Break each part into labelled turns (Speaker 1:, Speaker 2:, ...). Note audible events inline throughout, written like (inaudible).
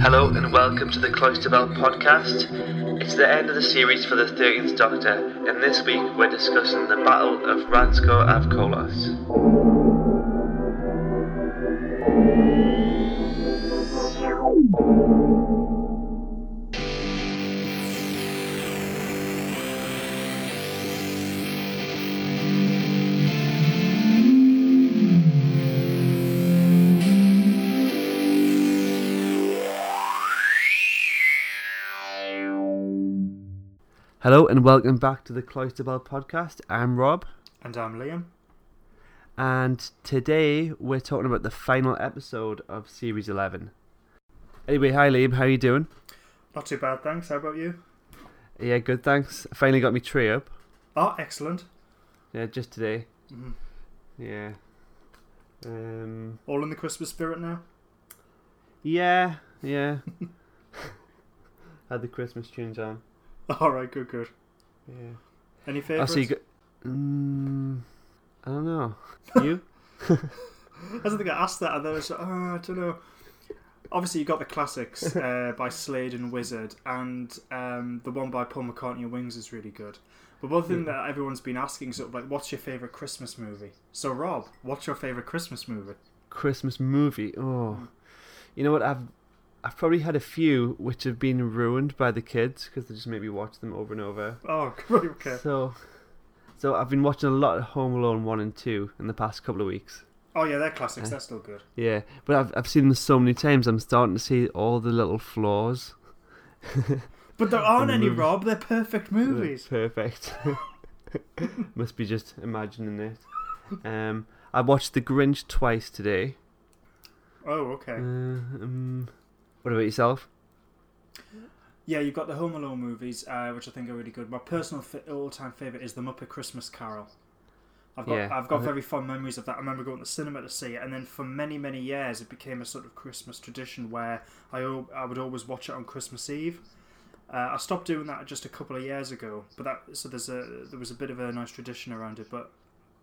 Speaker 1: Hello and welcome to the Cloister Bell podcast. It's the end of the series for the 13th Doctor, and this week we're discussing the Battle of Ranskoor Av Kolos. Hello and welcome back to the Cloister Bell podcast. I'm Rob,
Speaker 2: And I'm Liam.
Speaker 1: and today we're talking about the final episode of Series 11. Anyway, hi Liam, how are you doing?
Speaker 2: Not too bad, thanks. How about you?
Speaker 1: Yeah, good, thanks. I finally got me tree up.
Speaker 2: Oh, excellent.
Speaker 1: Yeah, just today.
Speaker 2: Mhm.
Speaker 1: Yeah. Um.
Speaker 2: All in the Christmas spirit now?
Speaker 1: Yeah, yeah. (laughs) Had the Christmas tunes on. (laughs)
Speaker 2: Alright, good, good.
Speaker 1: Yeah.
Speaker 2: Any
Speaker 1: I
Speaker 2: favourites?
Speaker 1: see. You mm, I don't know. (laughs) You?
Speaker 2: I don't think I asked that, and then I was like, oh, I don't know. Obviously, you got the classics (laughs) uh, by Slade and Wizzard, and um, the one by Paul McCartney and Wings is really good. But one thing that everyone's been asking, sort of like, what's your favourite Christmas movie? So, Rob, what's your favourite Christmas movie?
Speaker 1: Christmas movie. Oh, you know what? I've I've probably had a few which have been ruined by the kids because they just made me watch them over and over.
Speaker 2: Oh, (laughs) okay.
Speaker 1: So, so I've been watching a lot of Home Alone one and two in the past couple of weeks.
Speaker 2: Oh, yeah, they're classics.
Speaker 1: Uh,
Speaker 2: They're still good.
Speaker 1: Yeah, but I've I've seen them so many times. I'm starting to see all the little flaws. (laughs)
Speaker 2: But there (laughs) aren't
Speaker 1: the
Speaker 2: any,
Speaker 1: movies.
Speaker 2: Rob. They're perfect
Speaker 1: They're
Speaker 2: movies.
Speaker 1: Perfect. Must be just imagining it. Um, I watched The Grinch twice today.
Speaker 2: Oh, okay.
Speaker 1: Uh, um, what about yourself?
Speaker 2: Yeah, you've got the Home Alone movies, uh, which I think are really good. My personal fi- all-time favorite is the Muppet Christmas Carol. I've got
Speaker 1: Yeah,
Speaker 2: I've got very fond memories of that. I remember going to the cinema to see it, and then for many many years it became a sort of Christmas tradition where I I would always watch it on Christmas Eve. Uh, I stopped doing that just a couple of years ago, but that so there's a there was a bit of a nice tradition around it. But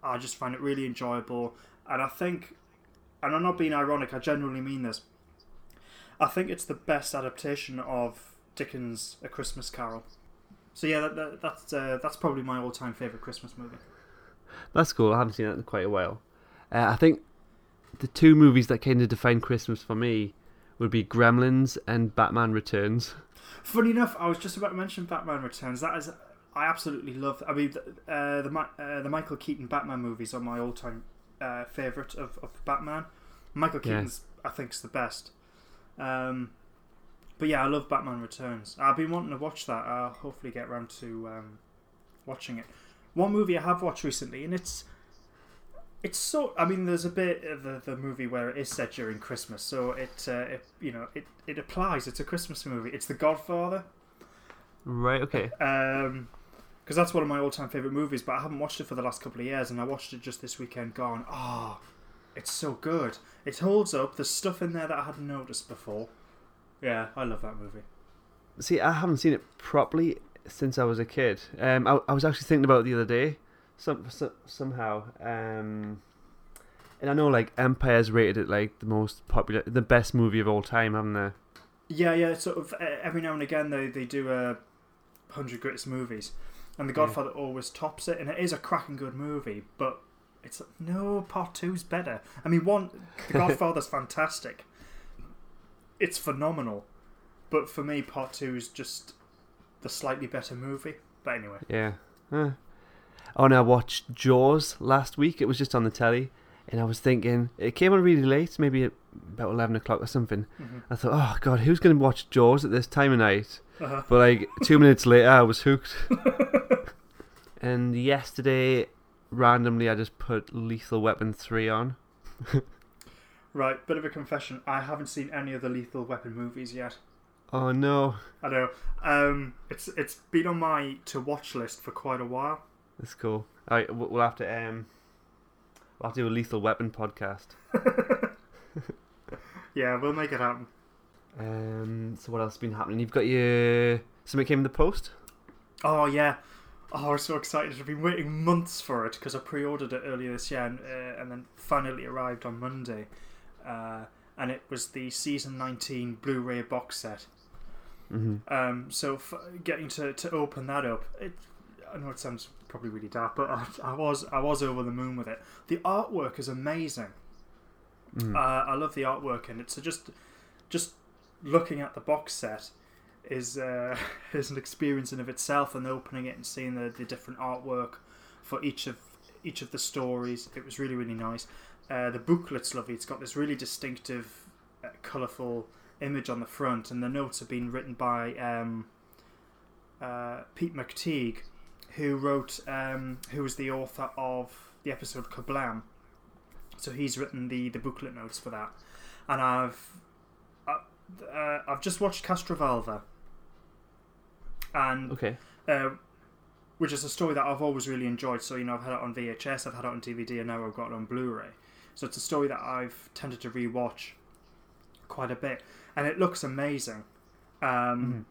Speaker 2: I just find it really enjoyable, and I think, and I'm not being ironic, I genuinely mean this. I think it's the best adaptation of Dickens' A Christmas Carol. So yeah, that, that, that's uh, that's probably my all-time favorite Christmas movie.
Speaker 1: That's cool. I haven't seen that in quite a while. Uh, I think the two movies that kind of define Christmas for me would be Gremlins and Batman Returns. (laughs)
Speaker 2: Funny enough, I was just about to mention Batman Returns. That is, I absolutely love. I mean, the uh, the, uh, the Michael Keaton Batman movies are my all-time uh, favorite of, of Batman. Michael
Speaker 1: Yeah.
Speaker 2: Keaton's, I think, is the best. Um, but yeah, I love Batman Returns. I've been wanting to watch that. I'll hopefully get around to um, watching it. One movie I have watched recently, and it's it's so. I mean, there's a bit of the, the movie where it is set during Christmas, so it, uh, it you know it, it applies. It's a Christmas movie. It's The Godfather,
Speaker 1: Right. Okay.
Speaker 2: um, because that's one of my all time favorite movies. But I haven't watched it for the last couple of years, and I watched it just this weekend. Gone. Oh, it's so good. It holds up. There's stuff in there that I hadn't noticed before. Yeah, I love that movie.
Speaker 1: See, I haven't seen it properly since I was a kid. Um, I, I was actually thinking about it the other day, some, so, somehow. Um, and I know like Empire's rated it like the most popular, the best movie of all time, haven't they?
Speaker 2: Yeah, yeah. Sort of every now and again they they do a hundred greatest movies, and The
Speaker 1: Yeah.
Speaker 2: Godfather always tops it, and it is a cracking good movie. But it's no part two's better. I mean, one The (laughs) Godfather's fantastic. It's phenomenal, but for me, part two is just the slightly better movie. But anyway,
Speaker 1: Yeah. Huh. Oh, and I watched Jaws last week. It was just on the telly, and I was thinking it came on really late, maybe at about eleven o'clock or something.
Speaker 2: Mhm.
Speaker 1: I thought, oh god, who's going to watch Jaws at this time of night?
Speaker 2: uh-huh.
Speaker 1: But like two minutes later, I was hooked. (laughs) and yesterday, randomly, I just put Lethal Weapon three on. (laughs)
Speaker 2: right. Bit of a confession: I haven't seen any of the Lethal Weapon movies yet.
Speaker 1: Oh no,
Speaker 2: I know. Um, it's it's been on my to watch list for quite a while.
Speaker 1: that's cool. All right, we'll we'll have to um, we'll have to do a Lethal Weapon podcast. (laughs)
Speaker 2: Yeah, we'll make it happen.
Speaker 1: Um, so what else has been happening? You've got your something came in the post.
Speaker 2: Oh yeah. Oh, I'm so excited! I've been waiting months for it because I pre-ordered it earlier this year, and, uh, and then finally arrived on Monday. Uh, and it was the season 19 Blu-ray box set.
Speaker 1: hmm
Speaker 2: Um, so f- getting to, to open that up, it, I know it sounds probably really dark, but I, I was I was over the moon with it. The artwork is amazing.
Speaker 1: hmm
Speaker 2: Uh, I love the artwork in it. So just just looking at the box set is uh, (laughs) is an experience in of itself, and opening it and seeing the, the different artwork for each of each of the stories. It was really really nice. Uh, the booklet's lovely. It's got this really distinctive, uh, colourful image on the front, and the notes have been written by um, uh, Pete McTighe, who wrote um, who was the author of the episode Kerblam. So he's written the, the booklet notes for that, and I've uh, uh, I've just watched Castrovalva, and
Speaker 1: Okay.
Speaker 2: uh, which is a story that I've always really enjoyed. So you know, I've had it on VHS, I've had it on DVD, and now I've got it on Blu-ray. So it's a story that I've tended to rewatch quite a bit, and it looks amazing. Um,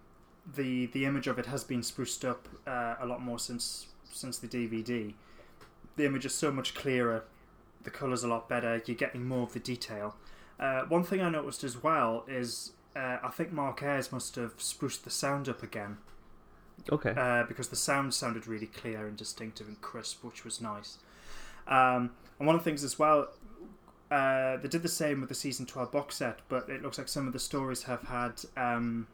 Speaker 2: The the image of it has been spruced up uh, a lot more since since the DVD. The image is so much clearer, the colours a lot better. You're getting more of the detail. Uh, one thing I noticed as well is uh, I think Mark Ayres must have spruced the sound up again
Speaker 1: Okay.
Speaker 2: uh, because the sound sounded really clear and distinctive and crisp, which was nice. Um, and one of the things as well, uh, they did the same with the season 12 box set, but it looks like some of the stories have had um,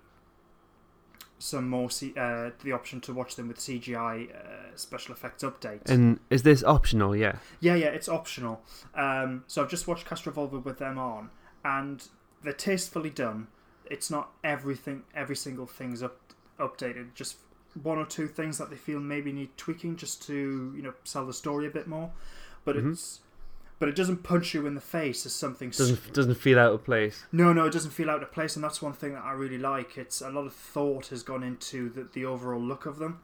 Speaker 2: some more C- uh, the option to watch them with CGI uh, special effects updates.
Speaker 1: and is this optional? Yeah.
Speaker 2: Yeah, yeah, it's optional. Um, so I've just watched Castrovalva with them on, and they're tastefully done. It's not everything, every single thing's up updated. Just one or two things that they feel maybe need tweaking just to you know sell the story a bit more. But
Speaker 1: Mhm.
Speaker 2: it's but it doesn't punch you in the face as something.
Speaker 1: Doesn't doesn't feel out of place.
Speaker 2: no, no, it doesn't feel out of place, and that's one thing that I really like. It's a lot of thought has gone into the, the overall look of them.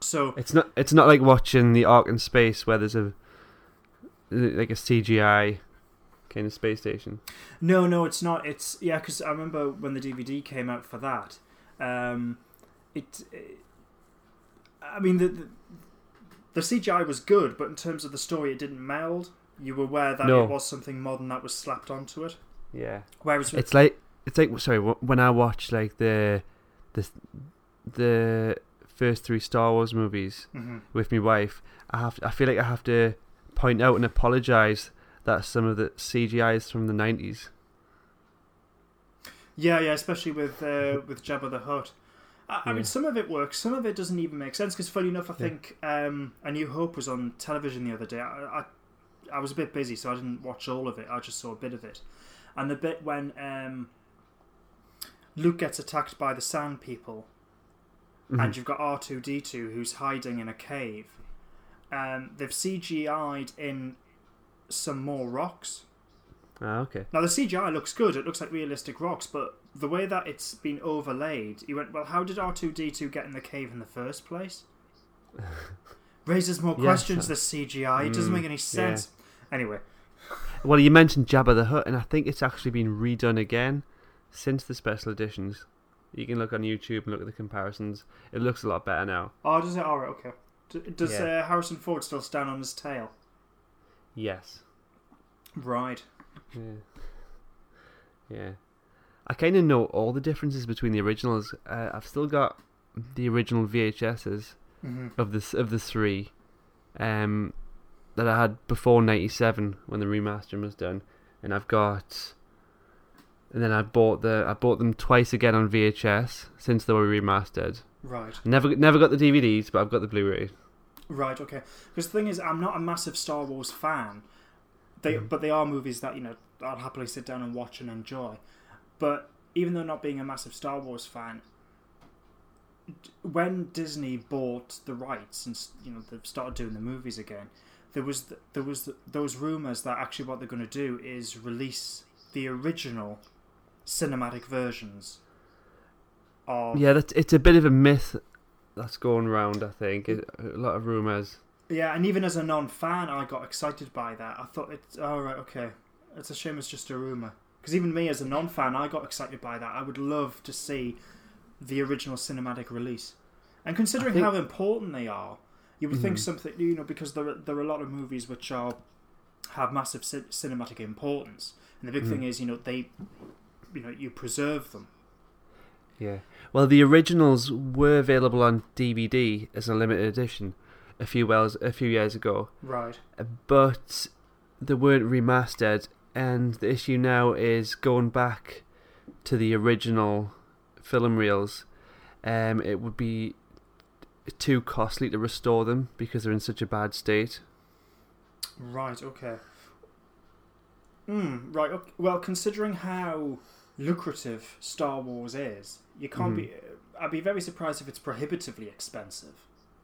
Speaker 2: So
Speaker 1: It's not. It's not like watching the Ark in space where there's a like a CGI kind of space station.
Speaker 2: No, no, it's not. It's yeah, because I remember when the DVD came out for that. Um, it, it- I mean, the, the the CGI was good, but in terms of the story, it didn't meld. You were aware that
Speaker 1: No.
Speaker 2: it was something modern that was slapped onto it.
Speaker 1: Yeah.
Speaker 2: Whereas with,
Speaker 1: It's like it's like sorry wh- when I watch like the the the first three Star Wars movies
Speaker 2: Mhm.
Speaker 1: with my wife, I have I feel like I have to point out and apologize that some of the CGI is from the nineties.
Speaker 2: yeah, yeah, especially with uh, with Jabba the Hutt. I, I mean, some of it works, some of it doesn't even make sense. Because funny enough, I think um, A New Hope was on television the other day. I, I I was a bit busy, so I didn't watch all of it. I just saw a bit of it, and the bit when um, Luke gets attacked by the Sand People,
Speaker 1: Mm-hmm.
Speaker 2: and you've got R two D two who's hiding in a cave. Um, they've CGI'd in some more rocks.
Speaker 1: Ah, okay.
Speaker 2: Now the CGI looks good; it looks like realistic rocks, but the way that it's been overlaid, you went, well, how did R two D two get in the cave in the first place? (laughs) Raises more questions.
Speaker 1: uh,
Speaker 2: This CGI it doesn't
Speaker 1: mm,
Speaker 2: make any sense. Anyway,
Speaker 1: Well, you mentioned Jabba the Hutt, and I think it's actually been redone again since the special editions. You can look on YouTube and look at the comparisons. It looks a lot better now.
Speaker 2: oh, does it? All right, okay. Does
Speaker 1: Yeah.
Speaker 2: uh, Harrison Ford still stand on his tail?
Speaker 1: Yes.
Speaker 2: Right.
Speaker 1: Yeah. Yeah. I kind of know all the differences between the originals. Uh, I've still got the original VHSs
Speaker 2: hmm
Speaker 1: of the of the three, um, that I had before '97 when the remastering was done, and I've got. And then I bought the I bought them twice again on VHS since they were remastered.
Speaker 2: Right.
Speaker 1: Never never got the DVDs, but I've got the Blu-ray.
Speaker 2: Right. Okay. Because the thing is, I'm not a massive Star Wars fan. They,
Speaker 1: Mhm.
Speaker 2: but they are movies that you know I'll happily sit down and watch and enjoy. But even though not being a massive Star Wars fan, when Disney bought the rights and you know they've started doing the movies again, there was th- there was th- those rumors that actually what they're going to do is release the original cinematic versions of
Speaker 1: Yeah, that's it's a bit of a myth that's going around. I think It- a lot of rumors.
Speaker 2: Yeah, and even as a non-fan, I got excited by that. I thought it's all right. Okay, it's a shame it's just a rumor. Because even me as a non-fan, I got excited by that. I would love to see the original cinematic release. And considering
Speaker 1: think-
Speaker 2: how important they are, you would think
Speaker 1: Mhm.
Speaker 2: something you know because there are, there are a lot of movies which are have massive ci- cinematic importance, And the big
Speaker 1: Mhm.
Speaker 2: thing is, you know, they, you know, you preserve them.
Speaker 1: Yeah. Well, the originals were available on DVD as a limited edition a few wells a few years ago,
Speaker 2: Right.
Speaker 1: but they weren't remastered. And the issue now is going back to the original film reels. Um, it would be too costly to restore them because they're in such a bad state.
Speaker 2: Right. Okay. Hmm. Right. Okay. Well, considering how lucrative Star Wars is, you can't
Speaker 1: Mhm.
Speaker 2: be. I'd be very surprised if it's prohibitively expensive.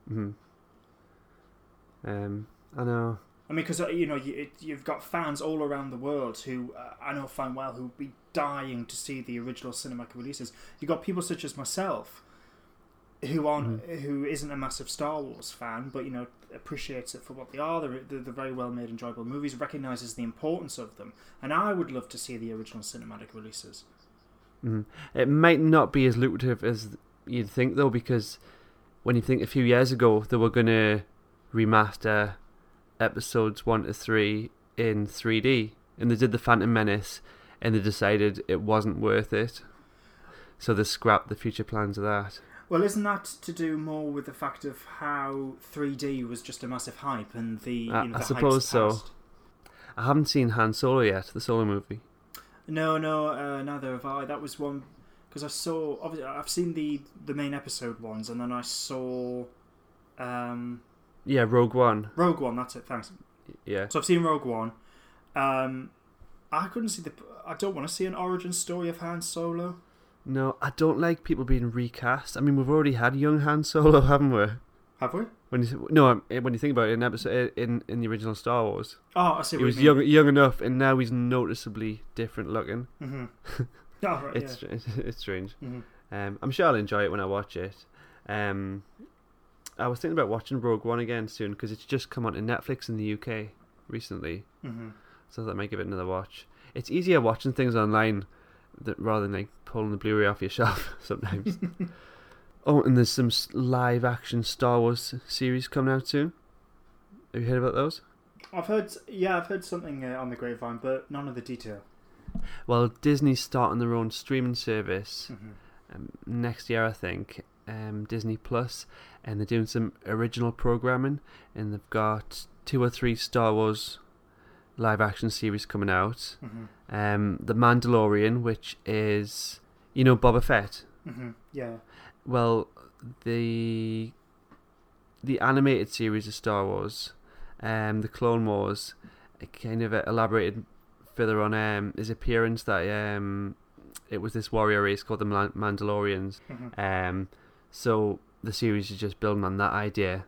Speaker 1: hmm Um, I know.
Speaker 2: I mean, because you know you, you've got fans all around the world who uh, I know fan well who'd be dying to see the original cinematic releases. You've got people such as myself who aren't who isn't a massive Star Wars fan, but you know appreciates it for what they are. They're, they're, they're very well made, enjoyable movies. Recognizes the importance of them, and I would love to see the original cinematic releases.
Speaker 1: Mhm. It might not be as lucrative as you'd think, though, because when you think a few years ago they were going to remaster episodes 1 to 3 in 3D, and they did The Phantom Menace, and they decided it wasn't worth it. So they scrapped the future plans of that.
Speaker 2: Well, isn't that to do more with the fact of how 3D was just a massive hype and the
Speaker 1: I-
Speaker 2: you know
Speaker 1: I suppose so.
Speaker 2: passed?
Speaker 1: I haven't seen Han Solo yet, the Solo movie.
Speaker 2: No, no, uh, neither have I. That was one because I saw. Obviously, I've seen the the main episode ones, and then I saw um,
Speaker 1: Yeah, Rogue One.
Speaker 2: Rogue One. That's it. Thanks.
Speaker 1: Yeah.
Speaker 2: So I've seen Rogue One. Um, I couldn't see the. I don't want to see an origin story of Han Solo.
Speaker 1: No, I don't like people being recast. I mean, we've already had young Han Solo, (laughs) haven't we?
Speaker 2: Have we?
Speaker 1: When you no, when you think about it, in episode in in the original Star Wars,
Speaker 2: Oh, I see.
Speaker 1: he was young young enough, and now he's noticeably different looking.
Speaker 2: hmm (laughs) oh, right,
Speaker 1: It's str- (laughs) it's strange.
Speaker 2: yeah. hmm
Speaker 1: Um, I'm sure I'll enjoy it when I watch it. Um, I was thinking about watching Rogue One again soon because it's just come onto Netflix in the UK recently,
Speaker 2: hmm
Speaker 1: so that might give it another watch. It's easier watching things online that, rather than like pulling the Blu-ray off your (laughs) shelf sometimes. (laughs) oh, and there's some live action Star Wars series coming out soon. Have you heard about those?
Speaker 2: I've heard. Yeah, I've heard something uh, on the grapevine, but none of the detail.
Speaker 1: Well, Disney's starting their own streaming service
Speaker 2: hmm
Speaker 1: um, next year, I think. Um, Disney Plus, and they're doing some original programming, and they've got two or three Star Wars live action series coming out.
Speaker 2: hmm
Speaker 1: Um, The Mandalorian, which is you know Boba Fett.
Speaker 2: hmm Yeah.
Speaker 1: Well, the the animated series of Star Wars, um, the Clone Wars, it kind of elaborated further on um, his appearance that um, it was this warrior race called the Man- Mandalorians.
Speaker 2: hmm
Speaker 1: Um, so the series is just building on that idea.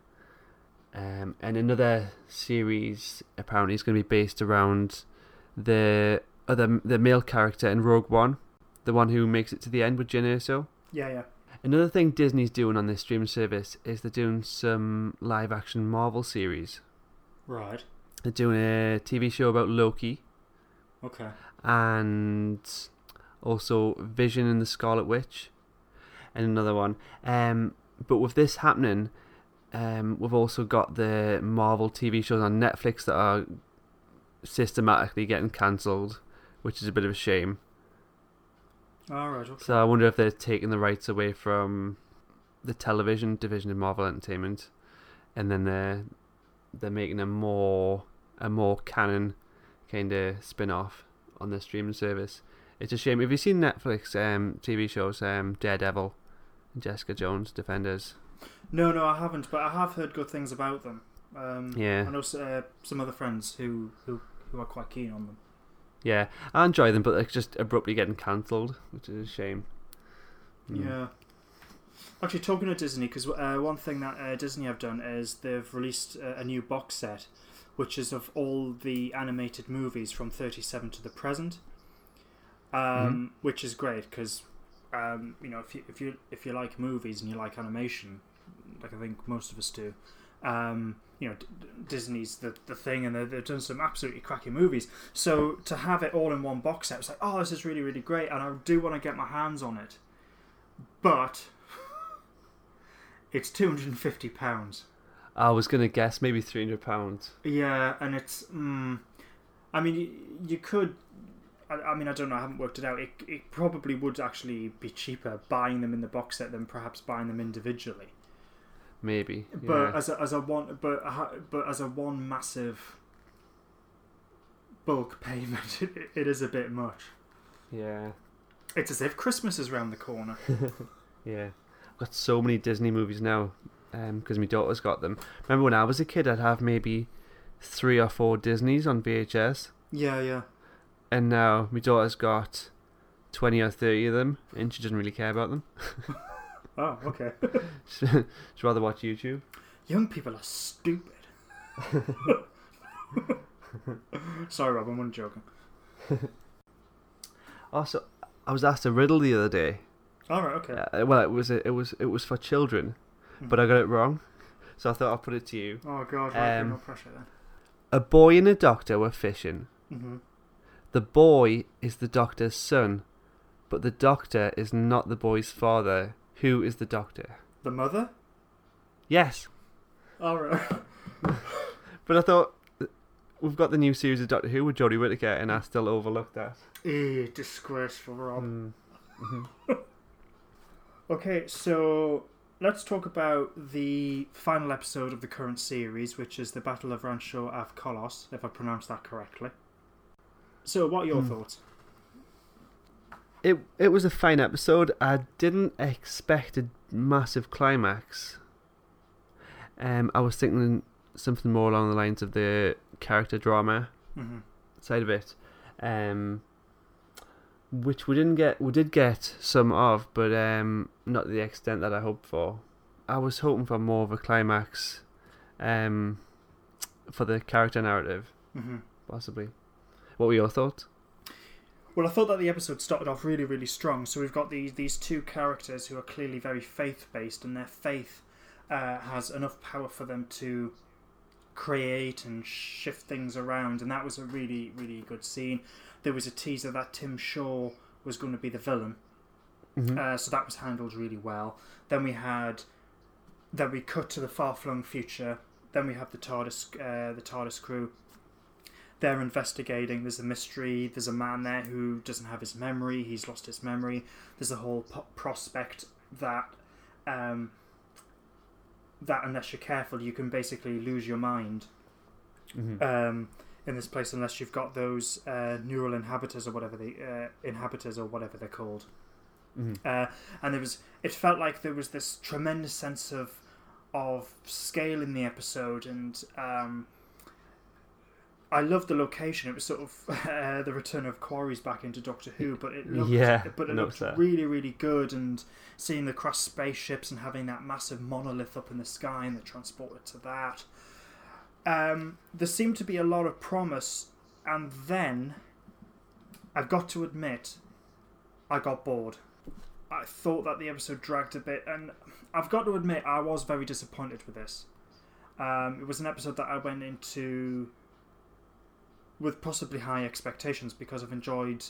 Speaker 1: Um, and another series apparently is going to be based around the other the male character in Rogue One, the one who makes it to the end with Jyn Erso.
Speaker 2: Yeah, yeah.
Speaker 1: Another thing Disney's doing on this streaming service is they're doing some live action Marvel series.
Speaker 2: Right.
Speaker 1: They're doing a TV show about Loki
Speaker 2: Okay.
Speaker 1: and also Vision and the Scarlet Witch, and another one. Um, but with this happening, um, we've also got the Marvel TV shows on Netflix that are systematically getting cancelled, which is a bit of a shame.
Speaker 2: All right. Okay.
Speaker 1: So I wonder if they're taking the rights away from the television division of Marvel Entertainment, and then they're they're making a more a more canon kind of spin off on the streaming service. It's a shame. Have you seen Netflix um, TV shows um, Daredevil, Jessica Jones, Defenders?
Speaker 2: No, no, I haven't, but I have heard good things about them. Um,
Speaker 1: Yeah.
Speaker 2: I know uh, some other friends who, who who are quite keen on them.
Speaker 1: Yeah, I enjoy them, but they're just abruptly getting cancelled, which is a shame. Mm.
Speaker 2: Yeah. Actually, talking of Disney, because uh, one thing that uh, Disney have done is they've released uh, a new box set, which is of all the animated movies from 37 to the present, um,
Speaker 1: Mhm.
Speaker 2: which is great because um, you know if you if you if you like movies and you like animation, like I think most of us do, um, you know D- Disney's the the thing, and they've, they've done some absolutely cracking movies. So to have it all in one box set, it's like, oh, this is really really great, and I do want to get my hands on it, but (laughs) it's two hundred and fifty pounds.
Speaker 1: I was gonna guess maybe three hundred pounds.
Speaker 2: Yeah, and it's. Mm, I mean, you, you could. I I, mean, I don't know. I haven't worked it out. It, it probably would actually be cheaper buying them in the box set than perhaps buying them individually.
Speaker 1: Maybe.
Speaker 2: But
Speaker 1: yeah.
Speaker 2: as a, as a one, but uh, but as a one massive bulk (laughs) payment, it, it is a bit much.
Speaker 1: yeah.
Speaker 2: It's as if Christmas is round the corner. (laughs)
Speaker 1: Yeah. I've got so many Disney movies now um, because my daughter's got them. Remember when I was a kid, I'd have maybe three or four Disneys on VHS.
Speaker 2: yeah, yeah.
Speaker 1: And now my daughter's got 20 or 30 of them and she doesn't really care about them. (laughs)
Speaker 2: Oh, okay. (laughs)
Speaker 1: She'd rather watch YouTube.
Speaker 2: Young people are stupid. (laughs) Sorry, Rob. I'm only joking.
Speaker 1: Also, I was asked a riddle the other day.
Speaker 2: All right. Okay.
Speaker 1: Uh, well, it was a, it was it was for children, but I got it wrong. So I thought I'll put it to you.
Speaker 2: Oh God. Right,
Speaker 1: Um,
Speaker 2: no pressure then.
Speaker 1: A boy and a doctor were fishing.
Speaker 2: hmm
Speaker 1: The boy is the doctor's son, but the doctor is not the boy's father. Who is the doctor?
Speaker 2: The mother.
Speaker 1: Yes,
Speaker 2: All right. (laughs)
Speaker 1: but I thought we've got the new series of Doctor Who with Jodie Whittaker, and I still overlooked that.
Speaker 2: Eh, disgraceful, Rob.
Speaker 1: Mm. (laughs)
Speaker 2: Okay, so let's talk about the final episode of the current series, which is the Battle of Rancho av Kolos, if I pronounced that correctly. So, what are your
Speaker 1: Hmm.
Speaker 2: thoughts?
Speaker 1: It it was a fine episode. I didn't expect a massive climax. Um, I was thinking something more along the lines of the character drama
Speaker 2: hmm
Speaker 1: side of it, um, which we didn't get. We did get some of, but um, not to the extent that I hoped for. I was hoping for more of a climax, um, for the character narrative,
Speaker 2: hmm
Speaker 1: possibly. What were your thoughts?
Speaker 2: Well, I thought that the episode started off really, really strong. So we've got these these two characters who are clearly very faith based, and their faith uh, has enough power for them to create and shift things around. And that was a really, really good scene. There was a teaser that Tim Shaw was going to be the villain,
Speaker 1: Mhm.
Speaker 2: uh, so that was handled really well. Then we had, then we cut to the far flung future. Then we have the TARDIS, uh, the TARDIS crew. They're investigating. There's a mystery. There's a man there who doesn't have his memory. He's lost his memory. There's a whole po- prospect that, um, that unless you're careful, you can basically lose your mind
Speaker 1: Mhm.
Speaker 2: um, in this place unless you've got those uh, neural inhabitors or whatever they uh, inhabitors or whatever they're called.
Speaker 1: Mhm.
Speaker 2: Uh, and there was it felt like there was this tremendous sense of of scale in the episode and um, I loved the location. It was sort of (laughs) uh, the return of quarries back into Doctor Who, but it looked,
Speaker 1: Yeah,
Speaker 2: but it looked
Speaker 1: that.
Speaker 2: really, really good. And seeing the cross spaceships and having that massive monolith up in the sky and the transporter to that, um, there seemed to be a lot of promise. And then, I've got to admit, I got bored. I thought that the episode dragged a bit, and I've got to admit, I was very disappointed with this. Um, it was an episode that I went into with possibly high expectations because I've enjoyed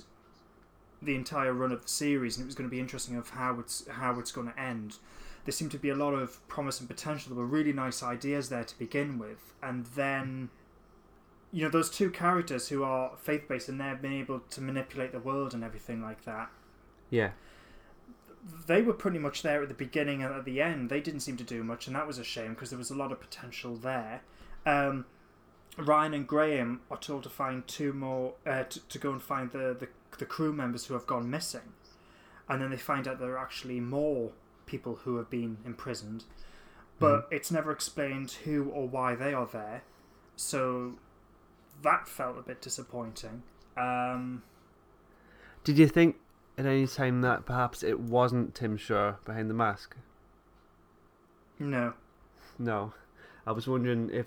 Speaker 2: the entire run of the series, and it was going to be interesting of how it's how it's going to end. There seemed to be a lot of promise and potential. There were really nice ideas there to begin with, and then you know those two characters who are faith based and they're being able to manipulate the world and everything like that
Speaker 1: Yeah.
Speaker 2: they were pretty much there at the beginning and at the end. They didn't seem to do much, and that was a shame because there was a lot of potential there. Um, Ryan and Graham are told to find two more uh, to, to go and find the, the the crew members who have gone missing, and then they find out there are actually more people who have been imprisoned, but it's never explained who or why they are there. So that felt a bit disappointing. Um,
Speaker 1: Did you think at any time that perhaps it wasn't Tim Shaw behind the mask?
Speaker 2: no,
Speaker 1: No. I was wondering if,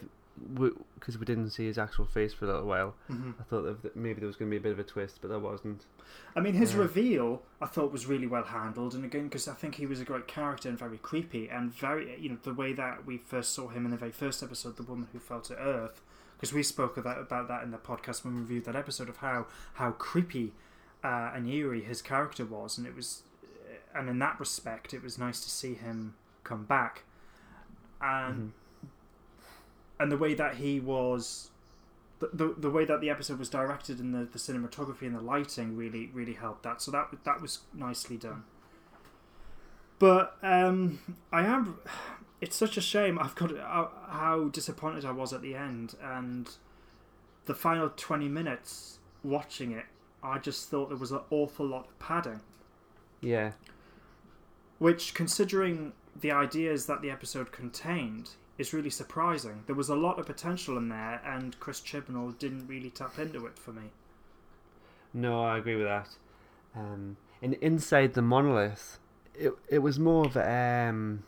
Speaker 1: because we, didn't see his actual face for a little while,
Speaker 2: hmm
Speaker 1: I thought that maybe there was going to be a bit of a twist, but there wasn't.
Speaker 2: I mean, his
Speaker 1: Yeah.
Speaker 2: reveal I thought was really well handled, and again, because I think he was a great character and very creepy, and very, you know, the way that we first saw him in the very first episode, the woman who fell to Earth, because we spoke that, about that in the podcast when we reviewed that episode of how how creepy uh, and eerie his character was, and it was, and in that respect, it was nice to see him come back, and
Speaker 1: Mhm.
Speaker 2: And the way that he was the, the the way that the episode was directed and the, the cinematography and the lighting really really helped that. So that that was nicely done. But um, I am. It's such a shame. I've got how, how disappointed I was at the end and the final twenty minutes watching it. I just thought there was an awful lot of padding.
Speaker 1: Yeah.
Speaker 2: Which, considering the ideas that the episode contained, is really surprising. There was a lot of potential in there, and Chris Chibnall didn't really tap into it for me.
Speaker 1: No, I agree with that. Um, and inside the monolith, it it was more of um,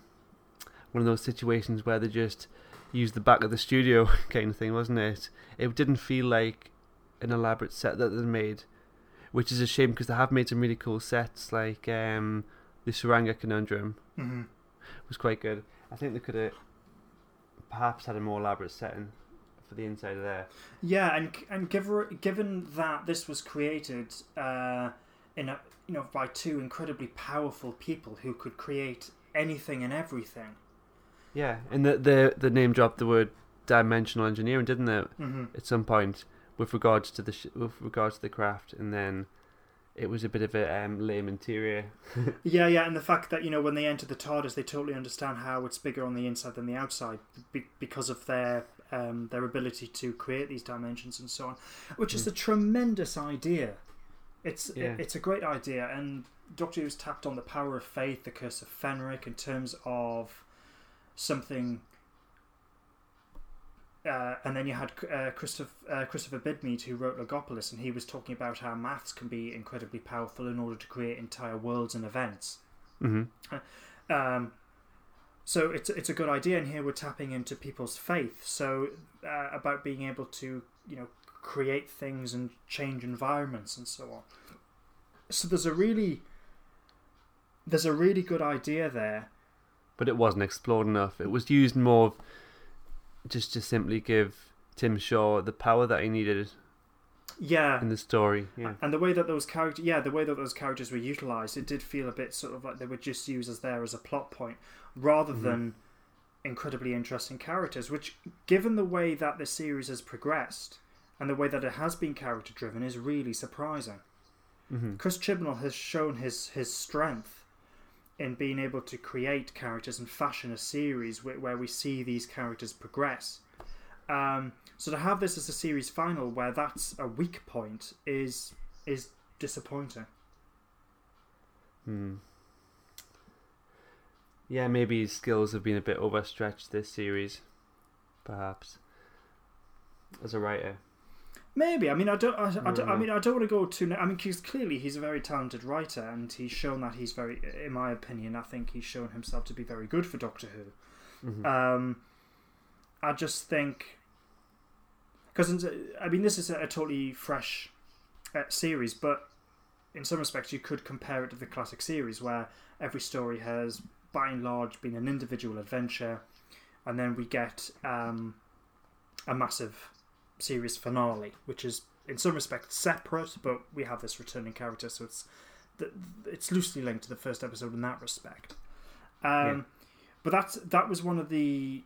Speaker 1: one of those situations where they just used the back of the studio (laughs) kind of thing, wasn't it? It didn't feel like an elaborate set that they made, which is a shame because they have made some really cool sets, like um, the Tsuranga Conundrum
Speaker 2: Mm-hmm.
Speaker 1: was quite good. I think they could have perhaps had a more elaborate setting for the inside of there.
Speaker 2: Yeah, and and given given that this was created uh, in a you know by two incredibly powerful people who could create anything and everything.
Speaker 1: Yeah, and the the the name dropped the word dimensional engineering, didn't it?
Speaker 2: Mm-hmm.
Speaker 1: At some point, with regards to the sh- with regards to the craft, and then it was a bit of a um, lame interior. (laughs)
Speaker 2: Yeah, yeah, and the fact that you know when they enter the TARDIS, they totally understand how it's bigger on the inside than the outside be- because of their um, their ability to create these dimensions and so on, which is a tremendous idea. It's
Speaker 1: Yeah.
Speaker 2: it's a great idea, and Doctor Who's tapped on the power of faith, the curse of Fenric, in terms of something. Uh, and then you had uh, Christopher, uh, Christopher Bidmead who wrote Logopolis, and he was talking about how maths can be incredibly powerful in order to create entire worlds and events.
Speaker 1: hmm
Speaker 2: Um, so it's it's a good idea, and here we're tapping into people's faith. So uh, about being able to you know create things and change environments and so on. So there's a really there's a really good idea there.
Speaker 1: But it wasn't explored enough. It was used more of just to simply give Tim Shaw the power that he needed
Speaker 2: Yeah,
Speaker 1: in the story. Yeah.
Speaker 2: and the way that those characters, yeah, the way that those characters were utilized, it did feel a bit sort of like they were just used as there as a plot point, rather
Speaker 1: Mhm.
Speaker 2: than incredibly interesting characters. Which, given the way that the series has progressed and the way that it has been character driven, is really surprising.
Speaker 1: hmm
Speaker 2: Chris Chibnall has shown his his strength in being able to create characters and fashion a series where, where we see these characters progress. Um, so to have this as a series final where that's a weak point is is disappointing.
Speaker 1: Hmm. Yeah, maybe his skills have been a bit overstretched this series, perhaps. As a writer.
Speaker 2: Maybe I mean I don't I, I, don't, I
Speaker 1: Mm.
Speaker 2: mean I don't want to go too. I mean because clearly he's a very talented writer and he's shown that he's very, in my opinion, I think he's shown himself to be very good for Doctor Who.
Speaker 1: Mhm.
Speaker 2: Um, I just think because I mean this is a, a totally fresh uh, series, but in some respects you could compare it to the classic series where every story has, by and large, been an individual adventure, and then we get um, a massive series finale, which is in some respects separate, but we have this returning character, so it's it's loosely linked to the first episode in that respect. Um,
Speaker 1: Yeah.
Speaker 2: But that's that was one of the.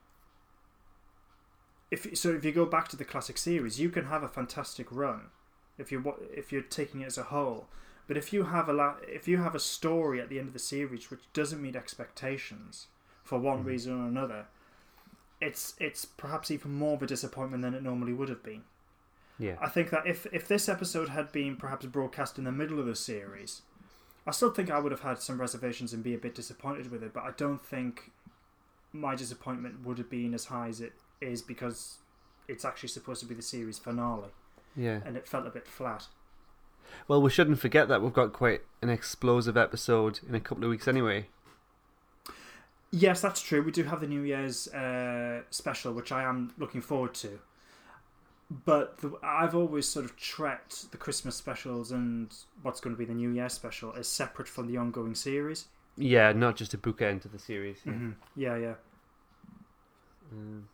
Speaker 2: If so, if you go back to the classic series, you can have a fantastic run, if you if you're taking it as a whole. But if you have a la- if you have a story at the end of the series which doesn't meet expectations for one
Speaker 1: Mhm.
Speaker 2: reason or another, it's it's perhaps even more of a disappointment than it normally would have been.
Speaker 1: Yeah.
Speaker 2: I think that if if this episode had been perhaps broadcast in the middle of the series, I still think I would have had some reservations and be a bit disappointed with it. But I don't think my disappointment would have been as high as it is because it's actually supposed to be the series finale,
Speaker 1: Yeah.
Speaker 2: and it felt a bit flat.
Speaker 1: Well, we shouldn't forget that we've got quite an explosive episode in a couple of weeks anyway.
Speaker 2: Yes, that's true. We do have the New Year's uh, special, which I am looking forward to. But the, I've always sort of treated the Christmas specials and what's going to be the New Year special as separate from the ongoing series.
Speaker 1: Yeah, not just a bookend to the series. Yeah.
Speaker 2: hmm Yeah, yeah.
Speaker 1: Um,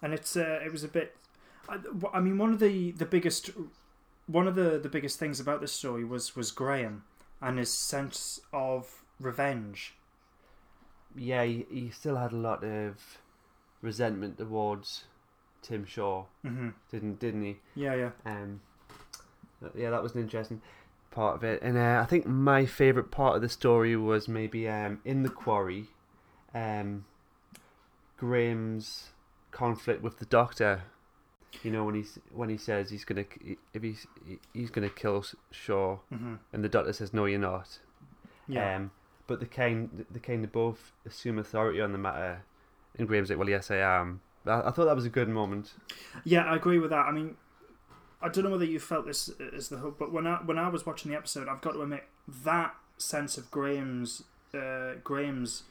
Speaker 2: and it's uh, it was a bit. I, I mean, one of the, the biggest one of the, the biggest things about this story was was Graham and his sense of revenge.
Speaker 1: Yeah, he, he still had a lot of resentment towards Tim Shaw,
Speaker 2: hmm
Speaker 1: didn't didn't he?
Speaker 2: Yeah, yeah.
Speaker 1: Um, yeah, that was an interesting part of it. And uh, I think my favourite part of the story was maybe um, in the quarry, um, Graham's conflict with the Doctor. You know when he's when he says he's gonna if he's he's gonna kill Shaw,
Speaker 2: hmm
Speaker 1: and the Doctor says no, you're not.
Speaker 2: Yeah.
Speaker 1: Um, but the kind the kind of both assume authority on the matter, and Graham's like, well, yes, I am. I, I thought that was a good moment.
Speaker 2: Yeah, I agree with that. I mean, I don't know whether you felt this as the hook, but when I when I was watching the episode, I've got to admit that sense of Graham's uh, Graham's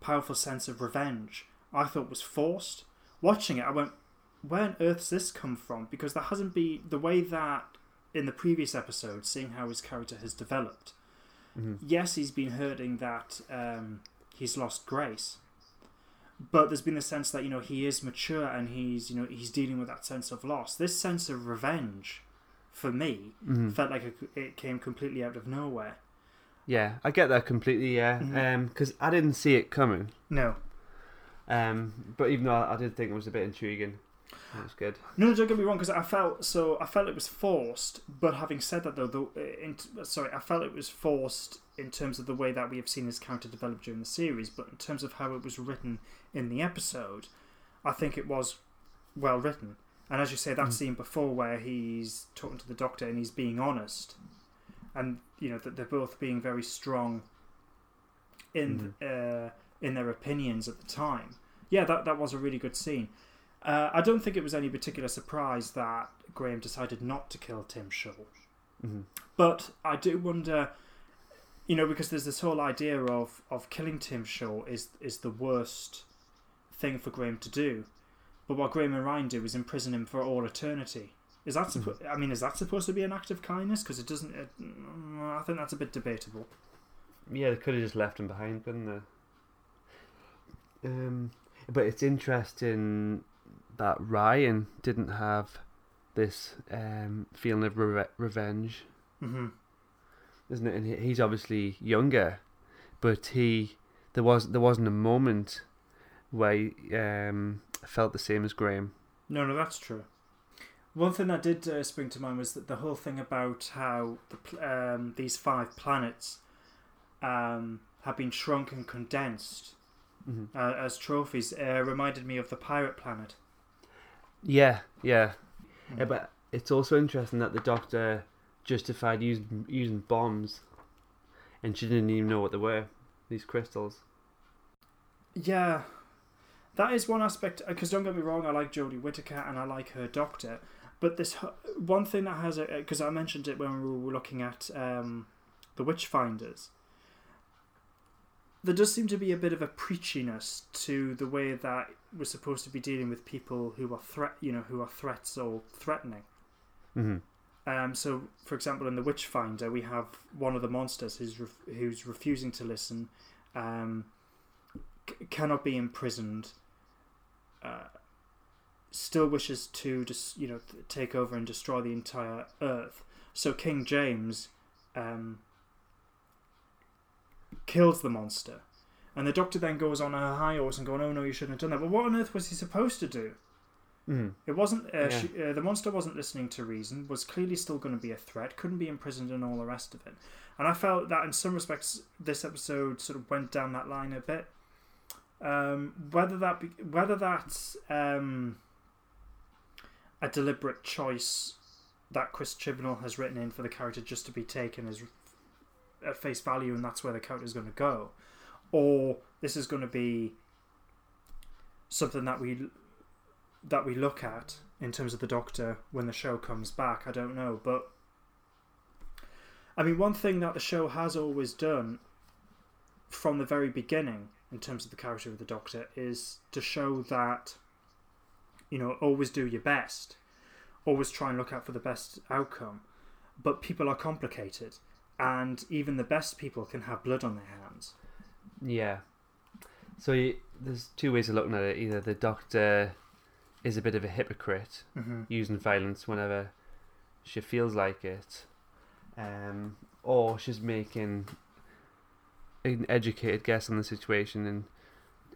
Speaker 2: powerful sense of revenge, I thought was forced. Watching it, I went, "Where on earth's this come from?" Because there hasn't been the way that in the previous episode, seeing how his character has developed.
Speaker 1: Hmm
Speaker 2: Yes, he's been hurting that um, he's lost grace, but there's been the sense that you know he is mature and he's you know he's dealing with that sense of loss. This sense of revenge, for me,
Speaker 1: hmm
Speaker 2: felt like it, it came completely out of nowhere.
Speaker 1: Yeah, I get that completely. Yeah, because I didn't see it coming.
Speaker 2: No,
Speaker 1: Um, but even though I, I did think it was a bit intriguing, it was good.
Speaker 2: no, no, don't get me wrong, because I felt so I felt it was forced. But having said that, though, the, in, sorry, I felt it was forced in terms of the way that we have seen his character develop during the series. But in terms of how it was written in the episode, I think it was well written. And as you say, that
Speaker 1: Mm.
Speaker 2: scene before where he's talking to the doctor and he's being honest, and you know that they're both being very strong in uh, in their opinions at the time. Yeah, that that was a really good scene. Uh, I don't think it was any particular surprise that Graham decided not to kill Tim Shaw.
Speaker 1: hmm
Speaker 2: But I do wonder, you know, because there's this whole idea of, of killing Tim Shaw is is the worst thing for Graham to do. But what Graham and Ryan do is imprison him for all eternity. Is that suppo- I mean, is that supposed to be an act of kindness? Because it doesn't. It, mm, I think that's a bit debatable.
Speaker 1: Yeah, they could have just left him behind, couldn't they? Um, but it's interesting that Ryan didn't have this um, feeling of re- revenge,
Speaker 2: hmm
Speaker 1: isn't it? And he's obviously younger, but he there was there wasn't a moment where he um, felt the same as Graham.
Speaker 2: No, no, that's true. One thing that did uh, spring to mind was that the whole thing about how the, um, these five planets um, have been shrunk and condensed
Speaker 1: Mm-hmm.
Speaker 2: uh, as trophies uh, reminded me of the pirate planet.
Speaker 1: Yeah, yeah. Yeah, but it's also interesting that the doctor justified using using bombs, and she didn't even know what they were. These crystals.
Speaker 2: Yeah, that is one aspect. Uh, because don't get me wrong, I like Jodie Whittaker and I like her Doctor, but this one thing that has a uh, because I mentioned it when we were looking at um, the Witchfinders. There does seem to be a bit of a preachiness to the way that we're supposed to be dealing with people who are threat, you know, who are threats or threatening.
Speaker 1: Mm-hmm.
Speaker 2: Um, so, for example, in the Witchfinder, we have one of the monsters who's ref- who's refusing to listen, um, c- cannot be imprisoned, uh, still wishes to just you know take over and destroy the entire Earth. So King James um, kills the monster, and the Doctor then goes on a high horse and going, "Oh no, you shouldn't have done that." But what on earth was he supposed to do?
Speaker 1: Mm-hmm.
Speaker 2: It wasn't. Uh,
Speaker 1: Yeah.
Speaker 2: she, uh, the monster wasn't listening to reason. Was clearly still going to be a threat. Couldn't be imprisoned and all the rest of it. And I felt that in some respects, this episode sort of went down that line a bit. Um, whether that be, whether that's um, a deliberate choice that Chris Chibnall has written in for the character just to be taken as at face value, and that's where the character is going to go, or this is going to be something that we that we look at in terms of the Doctor when the show comes back. I don't know, but I mean, one thing that the show has always done from the very beginning, in terms of the character of the Doctor, is to show that you know always do your best, always try and look out for the best outcome. But people are complicated, and even the best people can have blood on their hands.
Speaker 1: Yeah. So you, there's two ways of looking at it. Either the doctor is a bit of a hypocrite,
Speaker 2: Mm-hmm.
Speaker 1: using violence whenever she feels like it, um, or she's making an educated guess on the situation and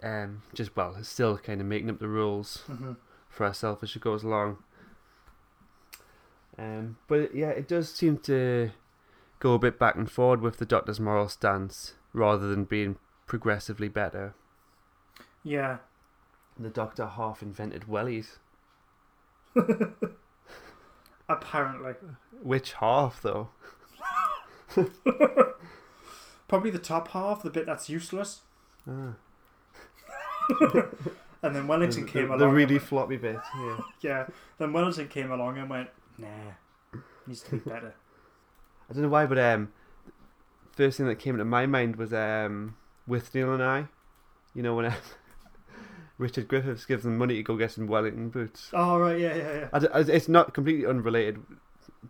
Speaker 1: um, just well, still kind of making up the rules
Speaker 2: Mm-hmm.
Speaker 1: for herself as she goes along. Um, but yeah, it does seem to go a bit back and forward with the Doctor's moral stance rather than being progressively better.
Speaker 2: Yeah.
Speaker 1: The Doctor half invented wellies. (laughs)
Speaker 2: Apparently.
Speaker 1: Which half, though? (laughs)
Speaker 2: Probably the top half, the bit that's useless.
Speaker 1: Ah. (laughs)
Speaker 2: And then Wellington
Speaker 1: the,
Speaker 2: came
Speaker 1: the,
Speaker 2: along.
Speaker 1: the really floppy bit. Yeah.
Speaker 2: yeah. Then Wellington came along and went, nah, needs to be better.
Speaker 1: I don't know why, but um, first thing that came into my mind was um, Withnail and I. You know when uh, (laughs) Richard Griffiths gives them money to go get some Wellington boots.
Speaker 2: oh, right, yeah, yeah, yeah.
Speaker 1: I I- it's not completely unrelated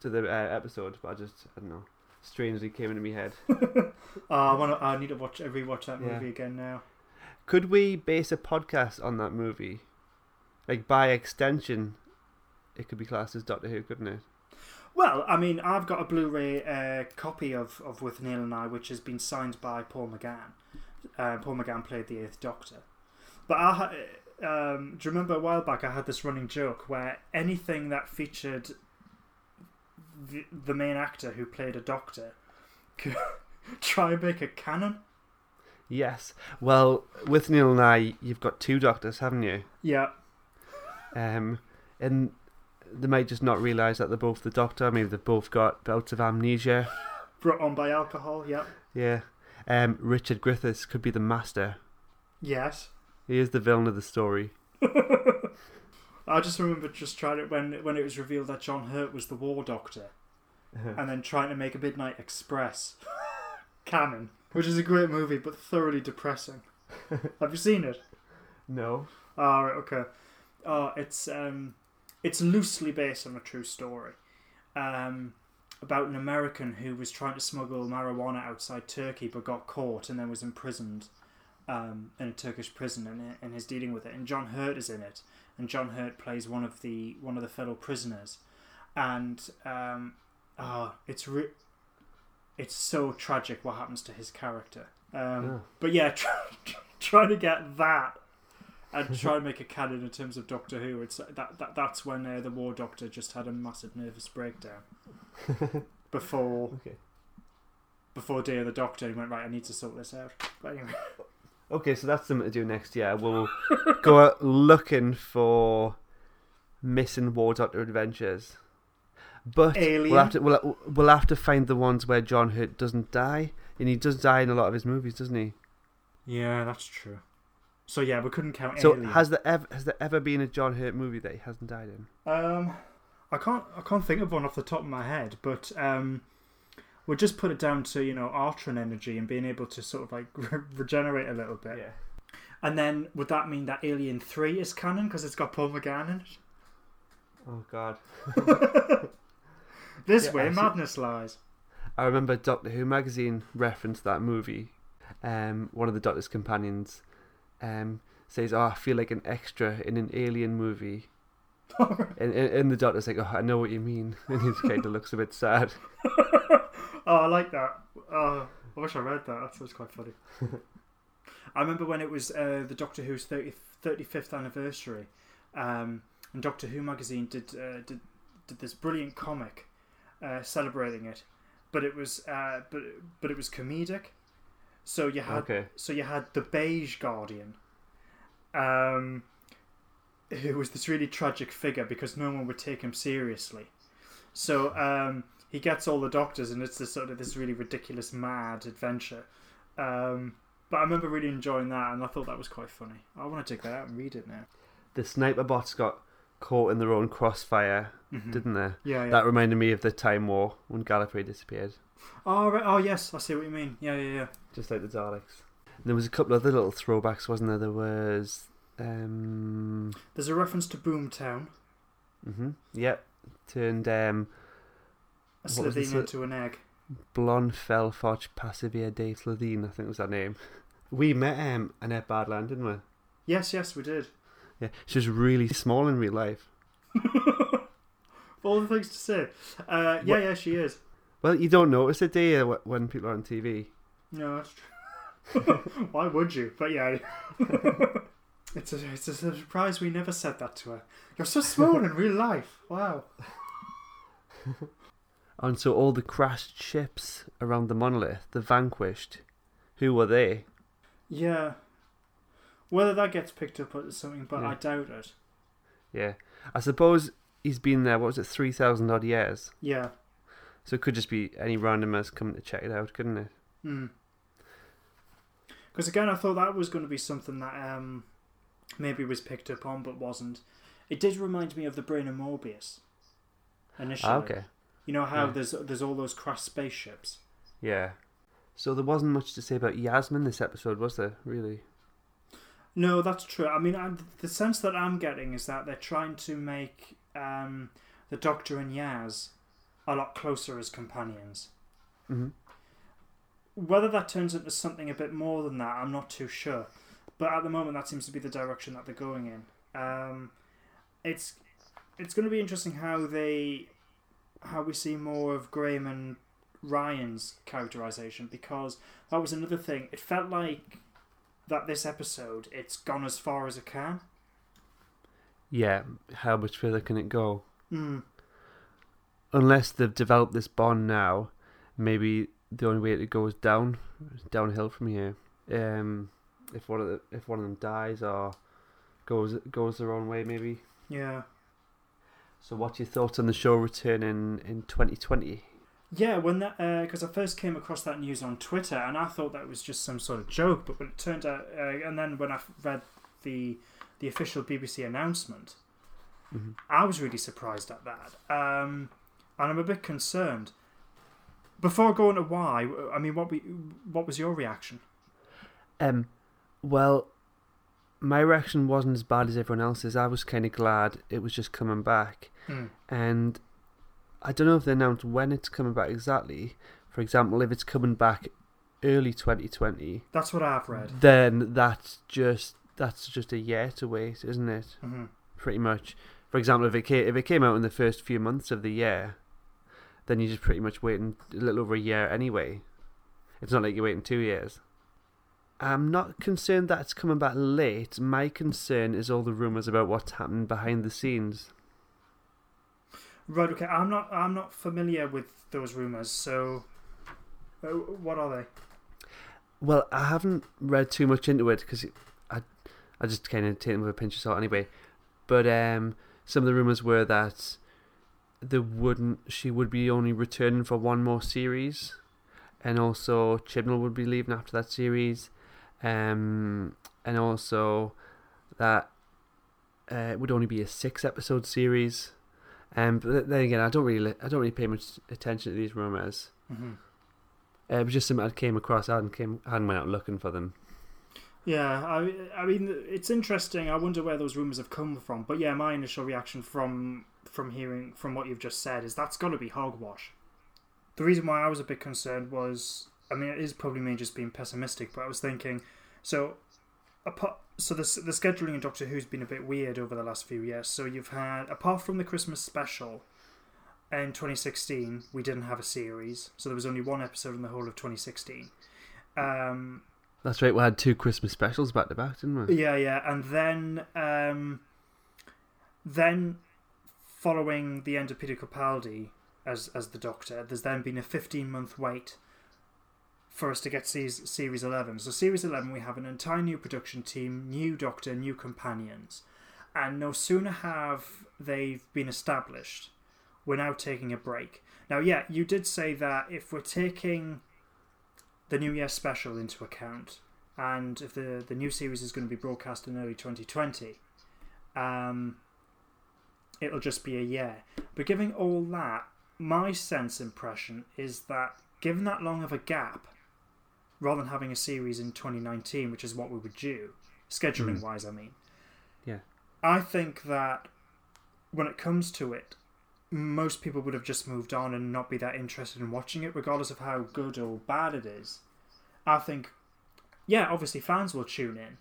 Speaker 1: to the uh, episode, but I just I don't know. Strangely came into my head. (laughs)
Speaker 2: Oh, I, wanna, I need to watch rewatch that
Speaker 1: Yeah.
Speaker 2: movie again now.
Speaker 1: Could we base a podcast on that movie? Like by extension, it could be classed as Doctor Who, couldn't it?
Speaker 2: Well, I mean, I've got a Blu-ray uh, copy of, of Withnail and I, which has been signed by Paul McGann. Uh, Paul McGann played the Eighth Doctor. But I, um, do you remember a while back I had this running joke where anything that featured the, the main actor who played a Doctor (laughs) could try and make a canon?
Speaker 1: Yes. Well, Withnail and I, you've got two doctors, haven't you?
Speaker 2: Yeah,
Speaker 1: Um, and they might just not realise that they're both the Doctor. Maybe they've both got bouts of amnesia. (laughs)
Speaker 2: brought on by alcohol. Yeah,
Speaker 1: Yeah. Um, Richard Griffiths could be the Master.
Speaker 2: yes.
Speaker 1: He is the villain of the story. (laughs)
Speaker 2: I just remember just trying it when when it was revealed that John Hurt was the War Doctor. and then trying to make a Midnight Express (laughs) canon, which is a great movie but thoroughly depressing. Have you seen it?
Speaker 1: no.
Speaker 2: Oh, okay. Oh, it's um, it's loosely based on a true story, um, about an American who was trying to smuggle marijuana outside Turkey but got caught and then was imprisoned, um, in a Turkish prison and and is dealing with it. And John Hurt is in it, and John Hurt plays one of the one of the fellow prisoners, and um, oh, it's re- it's so tragic what happens to his character. Um,
Speaker 1: Oh.
Speaker 2: But yeah, (laughs) try, trying to get that and (laughs) try and make a canon in terms of Doctor Who. It's that, that that's when uh, the War Doctor just had a massive nervous breakdown (laughs) before
Speaker 1: Okay.
Speaker 2: before Day of the Doctor. He went right. I need to sort this out. But anyway,
Speaker 1: Okay, so that's something to do next year. We'll go out looking for missing War Doctor adventures. But
Speaker 2: Alien.
Speaker 1: we'll have to we'll, we'll have to find the ones where John Hurt doesn't die, and he does die in a lot of his movies, doesn't he?
Speaker 2: yeah, that's true. So yeah, we couldn't count
Speaker 1: So
Speaker 2: Alien.
Speaker 1: has there ever has there ever been a John Hurt movie that he hasn't died in?
Speaker 2: Um, I can't I can't think of one off the top of my head, but um, we'll just put it down to you know Artron energy and being able to sort of like (laughs) regenerate a little bit. Yeah. And then would that mean that Alien Three is canon because it's got Paul McGann in it?
Speaker 1: Oh God. (laughs)
Speaker 2: This
Speaker 1: Yeah,
Speaker 2: way,
Speaker 1: I
Speaker 2: madness lies.
Speaker 1: I remember Doctor Who magazine referenced that movie. Um, one of the Doctor's companions um, says, "Oh, I feel like an extra in an alien movie." (laughs) and, and, the Doctor's like, "Oh, I know what you mean," (laughs) and he kind of looks a bit sad. (laughs)
Speaker 2: oh, I like that. Oh, I wish I read that. That was quite funny. I remember when it was uh, the Doctor Who's 30, 35th anniversary, um, and Doctor Who magazine did uh, did did this brilliant comic uh, celebrating it, but it was uh, but but it was comedic. So you had
Speaker 1: Okay.
Speaker 2: so you had the Beige Guardian, um, who was this really tragic figure because no one would take him seriously. So um, he gets all the doctors, and it's this sort of this really ridiculous, mad adventure. Um, but I remember really enjoying that, and I thought that was quite funny. I want to take that out and read it now.
Speaker 1: The sniper bots got caught in their own crossfire,
Speaker 2: Mhm.
Speaker 1: didn't they?
Speaker 2: Yeah, yeah.
Speaker 1: That reminded me of the Time War when Gallifrey disappeared,
Speaker 2: oh, right. oh, yes, I see what you mean. Yeah, yeah, yeah.
Speaker 1: just like the Daleks. There was a couple of other little throwbacks, wasn't there? There was, um,
Speaker 2: There's a reference to Boomtown,
Speaker 1: hmm yep, turned um,
Speaker 2: a
Speaker 1: Slitheen
Speaker 2: into an egg.
Speaker 1: Blon Fel-Fotch Pasameer-Day Slitheen, I think was her name. (laughs) We met um, Annette Badland, didn't we?
Speaker 2: Yes, yes, we did.
Speaker 1: Yeah, she's really small in real life. (laughs)
Speaker 2: All the things to say. Uh, yeah,
Speaker 1: What-
Speaker 2: yeah, she is.
Speaker 1: Well, you don't notice it, do you, wh- when people are on TV?
Speaker 2: No, that's true. (laughs) Why would you? But yeah. (laughs) It's a, it's a surprise we never said that to her. You're so small in real life. Wow.
Speaker 1: And so all the crashed ships around the monolith, the vanquished, who were they?
Speaker 2: Yeah. Whether that gets picked up or something, but
Speaker 1: Yeah.
Speaker 2: I doubt it.
Speaker 1: Yeah. I suppose he's been there, what was it, 3,000 odd years?
Speaker 2: Yeah.
Speaker 1: So it could just be any random randomers coming to check it out, couldn't it? Hmm.
Speaker 2: Because again, I thought that was going to be something that um, maybe was picked up on, but wasn't. It did remind me of the brain of Morbius. Initially,
Speaker 1: Ah, okay.
Speaker 2: you know how
Speaker 1: Yeah.
Speaker 2: there's there's all those crashed spaceships.
Speaker 1: Yeah. So there wasn't much to say about Yasmin this episode, was there, really?
Speaker 2: No, that's true. I mean, I, the sense that I'm getting is that they're trying to make um, the Doctor and Yaz a lot closer as companions.
Speaker 1: hmm
Speaker 2: Whether that turns into something a bit more than that, I'm not too sure. But at the moment, that seems to be the direction that they're going in. Um, it's it's going to be interesting how they how we see more of Graham and Ryan's characterization because that was another thing. It felt like that this episode it's gone as far as it can.
Speaker 1: Yeah, how much further can it go?
Speaker 2: Mm.
Speaker 1: Unless they've developed this bond now, maybe the only way it goes down, downhill from here. Um, if one of the, if one of them dies or goes goes their own way, maybe.
Speaker 2: Yeah.
Speaker 1: So, what's your thoughts on the show returning in 2020?
Speaker 2: Yeah, when that because I first came across that news on Twitter and I thought that was just some sort of joke, but when it turned out, uh, and then when I read the the official BBC announcement,
Speaker 1: hmm
Speaker 2: I was really surprised at that, um, and I'm a bit concerned. Before going to why, I mean, what we what was your reaction?
Speaker 1: Um, well, my reaction wasn't as bad as everyone else's. I was kind of glad it was just coming back,
Speaker 2: Hmm.
Speaker 1: and I don't know if they announced when it's coming back exactly. For example, if it's coming back early 2020,
Speaker 2: That's what I've read.
Speaker 1: then that's just that's just a year to wait, isn't it?
Speaker 2: hmm
Speaker 1: Pretty much. For example, if it came, if it came out in the first few months of the year, then you're just pretty much waiting a little over a year anyway. It's not like you're waiting two years. I'm not concerned that it's coming back late. My concern is all the rumours about what's happening behind the scenes.
Speaker 2: Right. Okay. I'm not. I'm not familiar with those rumors. So, uh, what are they?
Speaker 1: Well, I haven't read too much into it because I, I just kind of take them with a pinch of salt anyway. But um, some of the rumours were that there wouldn't, she would be only returning for one more series, and also Chibnall would be leaving after that series, um, and also that uh, it would only be a six episode series. Um, but then again, I don't really, I don't really pay much attention to these rumours.
Speaker 2: hmm
Speaker 1: Uh, it was just something I came across. I hadn't came, I hadn't went out looking for them.
Speaker 2: Yeah, I, I mean, it's interesting. I wonder where those rumors have come from. But yeah, my initial reaction from from hearing from what you've just said is that's got to be hogwash. The reason why I was a bit concerned was, I mean, it is probably me just being pessimistic, but I was thinking, so, apart, so the the scheduling in Doctor Who's been a bit weird over the last few years. So you've had, apart from the Christmas special. In 2016, we didn't have a series, so there was only one episode in the whole of 2016. Um,
Speaker 1: That's right. We had two Christmas specials back to back, didn't we?
Speaker 2: yeah, yeah, and then um, then following the end of Peter Capaldi as as the Doctor, there's then been a 15 month wait for us to get series, series 11. So series 11, we have an entire new production team, new Doctor, new companions, and no sooner have they've been established, we're now taking a break. Now, yeah, you did say that if we're taking the New Year special into account, and if the the new series is going to be broadcast in early 2020, um, it'll just be a year. But giving all that, my sense impression is that given that long of a gap, rather than having a series in 2019, which is what we would do, scheduling hmm. wise, I mean,
Speaker 1: Yeah.
Speaker 2: I think that when it comes to it, most people would have just moved on and not be that interested in watching it, regardless of how good or bad it is. I think, yeah, obviously fans will tune in,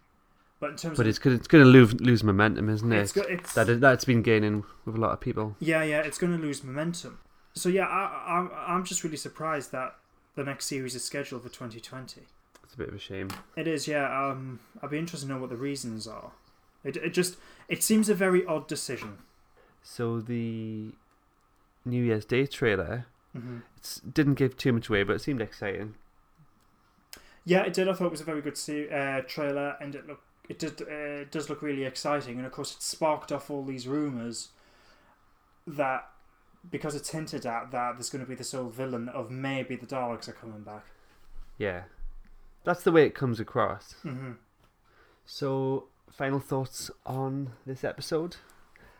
Speaker 2: but in terms
Speaker 1: But
Speaker 2: of
Speaker 1: it's gonna, it's going to lose lose momentum, isn't it?
Speaker 2: it's, go- it's
Speaker 1: that is, that's been gaining with a lot of people.
Speaker 2: yeah, yeah, it's going to lose momentum. So yeah, I, I'm I'm just really surprised that the next series is scheduled for 2020.
Speaker 1: It's a bit of a shame.
Speaker 2: It is, yeah. Um, I'd be interested to know what the reasons are. It, it just it seems a very odd decision.
Speaker 1: So the New Year's Day trailer
Speaker 2: hmm
Speaker 1: it's, didn't give too much away, but it seemed exciting.
Speaker 2: Yeah, it did. I thought it was a very good se- uh, trailer, and it look it did uh, it does look really exciting. And of course, it sparked off all these rumors that because it's hinted at that there's going to be this old villain of maybe the Daleks are coming back.
Speaker 1: Yeah, that's the way it comes across.
Speaker 2: hmm
Speaker 1: So, final thoughts on this episode?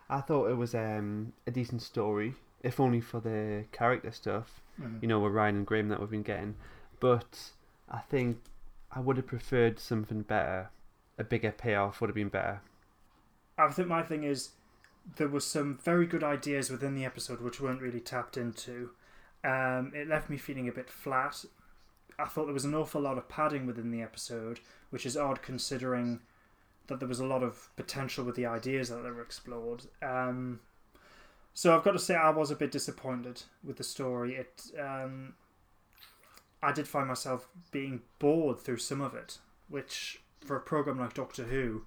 Speaker 1: I thought it was um, a decent story, if only for the character stuff.
Speaker 2: hmm
Speaker 1: You know, with Ryan and Graham that we've been getting, but I think I would have preferred something better. A bigger payoff would have been better.
Speaker 2: I think my thing is there was some very good ideas within the episode which weren't really tapped into. Um, it left me feeling a bit flat. I thought there was an awful lot of padding within the episode, which is odd considering that there was a lot of potential with the ideas that were explored. Um, so I've got to say I was a bit disappointed with the story. It, um, I did find myself being bored through some of it, which for a program like Doctor Who,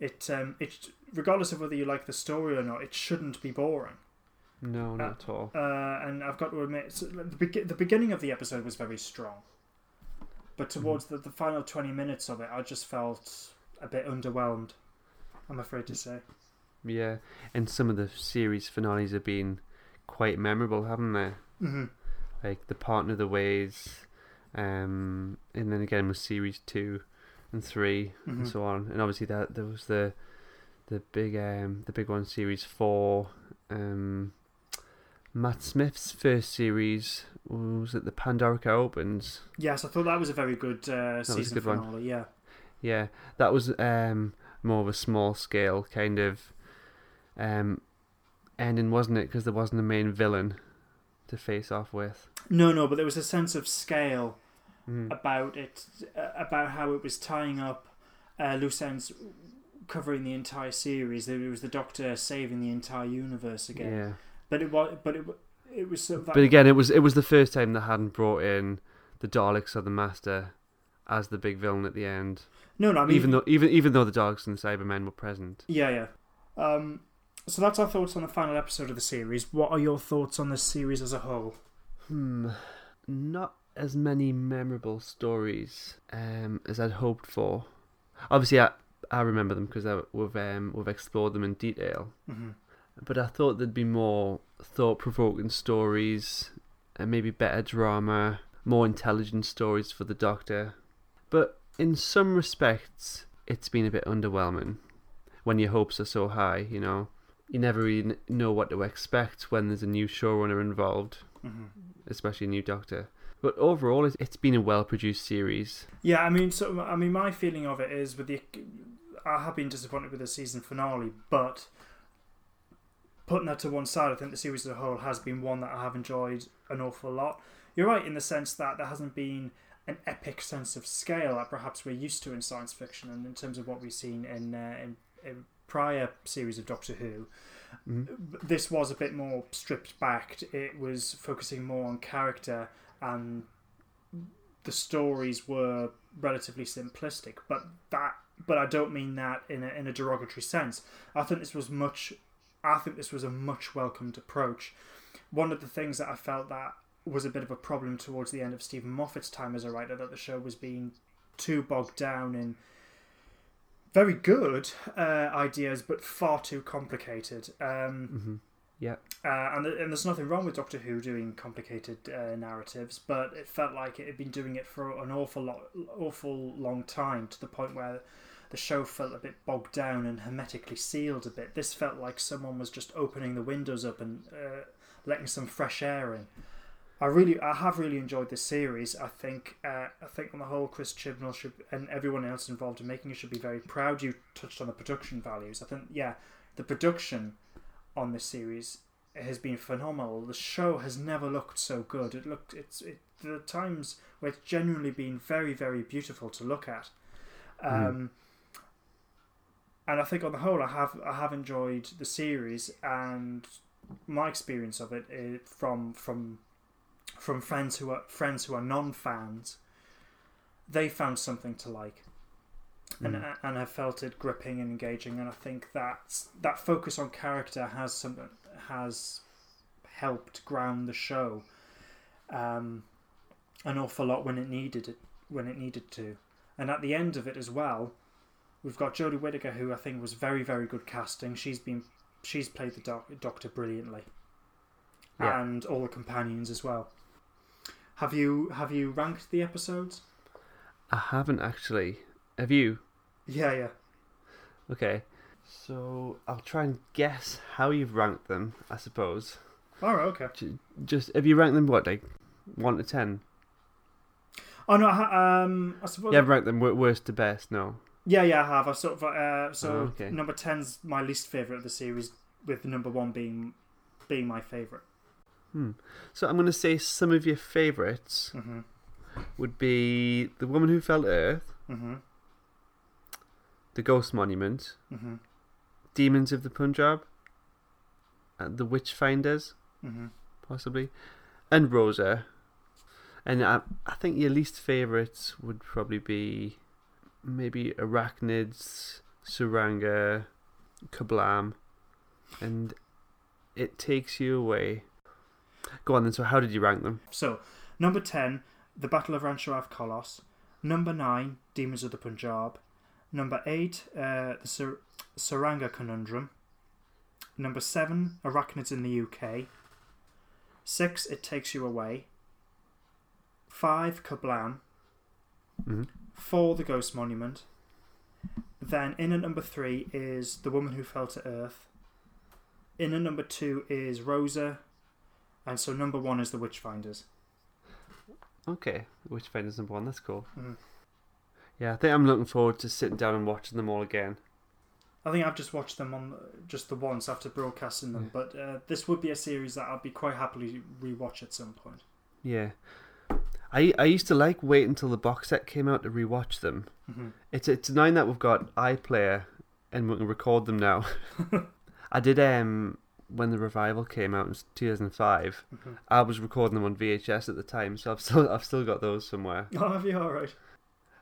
Speaker 2: it um, it regardless of whether you like the story or not, it shouldn't be boring.
Speaker 1: No, not at all.
Speaker 2: Uh, and I've got to admit, so the, be- the beginning of the episode was very strong, but towards the, the final twenty minutes of it, I just felt a bit underwhelmed. I'm afraid to say.
Speaker 1: Yeah, and some of the series finales have been quite memorable, haven't they?
Speaker 2: hmm
Speaker 1: Like the Parting of the Ways, um, and then again with series two and 3
Speaker 2: Mhm.
Speaker 1: and so on. And obviously that there was the the big um the big one series four. Um, Matt Smith's first series was it the Pandorica Opens.
Speaker 2: Yes, I thought that was a very good uh, season
Speaker 1: good one.
Speaker 2: finale. Yeah.
Speaker 1: Yeah, that was um more of a small scale kind of um ending, wasn't it? Because there wasn't a main villain to face off with.
Speaker 2: No, no, but there was a sense of scale
Speaker 1: Mm.
Speaker 2: about it, uh, about how it was tying up uh, loose ends, covering the entire series. It was the Doctor saving the entire universe again.
Speaker 1: Yeah.
Speaker 2: But it was, but it, it was sort of.
Speaker 1: But again, it was it was the first time they hadn't brought in the Daleks or the Master as the big villain at the end.
Speaker 2: no, no, I mean,
Speaker 1: even though even even though the Daleks and the Cybermen were present.
Speaker 2: yeah, yeah. Um, so that's our thoughts on the final episode of the series. What are your thoughts on the series as a whole?
Speaker 1: Hmm. Not as many memorable stories um, as I'd hoped for. Obviously, I I remember them because we've um, we've explored them in detail.
Speaker 2: hmm
Speaker 1: But I thought there'd be more thought provoking stories and maybe better drama, more intelligent stories for the Doctor. But in some respects, it's been a bit underwhelming when your hopes are so high, you know. You never really know what to expect when there's a new showrunner involved,
Speaker 2: hmm
Speaker 1: especially a new Doctor. But overall, it's- been a well produced series.
Speaker 2: Yeah, I mean, so I mean, my feeling of it is with the, I have been disappointed with the season finale, but putting that to one side, I think the series as a whole has been one that I have enjoyed an awful lot. You're right in the sense that there hasn't been an epic sense of scale that perhaps we're used to in science fiction, and in terms of what we've seen in uh, in, in prior series of Doctor Who
Speaker 1: Mhm.
Speaker 2: this was a bit more stripped back. It was focusing more on character, and the stories were relatively simplistic. But that, but I don't mean that in a in a derogatory sense. I think this was much. I think this was a much welcomed approach. One of the things that I felt that was a bit of a problem towards the end of Steven Moffat's time as a writer that the show was being too bogged down in very good uh, ideas, but far too complicated. Um,
Speaker 1: hmm Yeah.
Speaker 2: Uh, and, and there's nothing wrong with Doctor Who doing complicated uh, narratives, but it felt like it had been doing it for an awful lot, awful long time to the point where the show felt a bit bogged down and hermetically sealed a bit. This felt like someone was just opening the windows up and uh, letting some fresh air in. I really, I have really enjoyed this series. I think, uh, I think on the whole, Chris Chibnall should and everyone else involved in making it should be very proud. You touched on the production values. I think, yeah, the production on this series has been phenomenal. The show has never looked so good. It looked, it's, it, the times where it's genuinely been very, very beautiful to look at. Um, and I think on the whole, I have I have enjoyed the series and my experience of it is from from from friends who are friends who are non fans. They found something to like. And
Speaker 1: Mm.
Speaker 2: and I felt it gripping and engaging. And I think that that focus on character has some has helped ground the show um, an awful lot when it needed it when it needed to. And at the end of it as well, we've got Jodie Whittaker, who I think was very very good casting. She's been she's played the doc, Doctor brilliantly,
Speaker 1: Yeah.
Speaker 2: and all the companions as well. Have you have you ranked the episodes?
Speaker 1: I haven't actually. Have you?
Speaker 2: Yeah, yeah.
Speaker 1: Okay. So I'll try and guess how you've ranked them. I suppose.
Speaker 2: All right, okay.
Speaker 1: J- Just have you ranked them what like one to ten?
Speaker 2: Oh no, I ha- um, I suppose.
Speaker 1: You have ranked them wor- worst to best. No.
Speaker 2: Yeah, yeah, I have. I sort of uh, so
Speaker 1: Oh, okay.
Speaker 2: number 10's my least favorite of the series, with number one being being my favorite.
Speaker 1: Hmm. So I'm going to say some of your favourites
Speaker 2: hmm
Speaker 1: would be the woman who fell to Earth,
Speaker 2: hmm
Speaker 1: the Ghost Monument,
Speaker 2: hmm
Speaker 1: Demons of the Punjab, and the Witchfinders,
Speaker 2: hmm
Speaker 1: possibly, and Rosa. And I, I think your least favourites would probably be maybe Arachnids, Tsuranga, Kerblam, and It Takes You Away. Go on then, so how did you rank them?
Speaker 2: So number ten, the Battle of Ranskoor Av Kolos. Number nine, Demons of the Punjab. Number eight, uh, the Sar- Tsuranga Conundrum. Number seven, Arachnids in the UK. Six, It Takes You Away. Five, Kerblam.
Speaker 1: hmm
Speaker 2: Four, The Ghost Monument. Then in at number three is The Woman Who Fell to Earth. In at number two is Rosa. And so number one is The Witchfinders.
Speaker 1: Okay, Witchfinders number one, that's cool.
Speaker 2: Mhm.
Speaker 1: Yeah, I think I'm looking forward to sitting down and watching them all again.
Speaker 2: I think I've just watched them on just the once after broadcasting them, but uh, this would be a series that I'd be quite happily to rewatch at some point.
Speaker 1: Yeah. I I used to like wait until the box set came out to rewatch them.
Speaker 2: hmm
Speaker 1: It's it's annoying that we've got iPlayer and we can record them now. (laughs) I did um when the revival came out in 2005.
Speaker 2: hmm
Speaker 1: I was recording them on VHS at the time, so I've still I've still got those somewhere. (laughs)
Speaker 2: Oh, have you all right?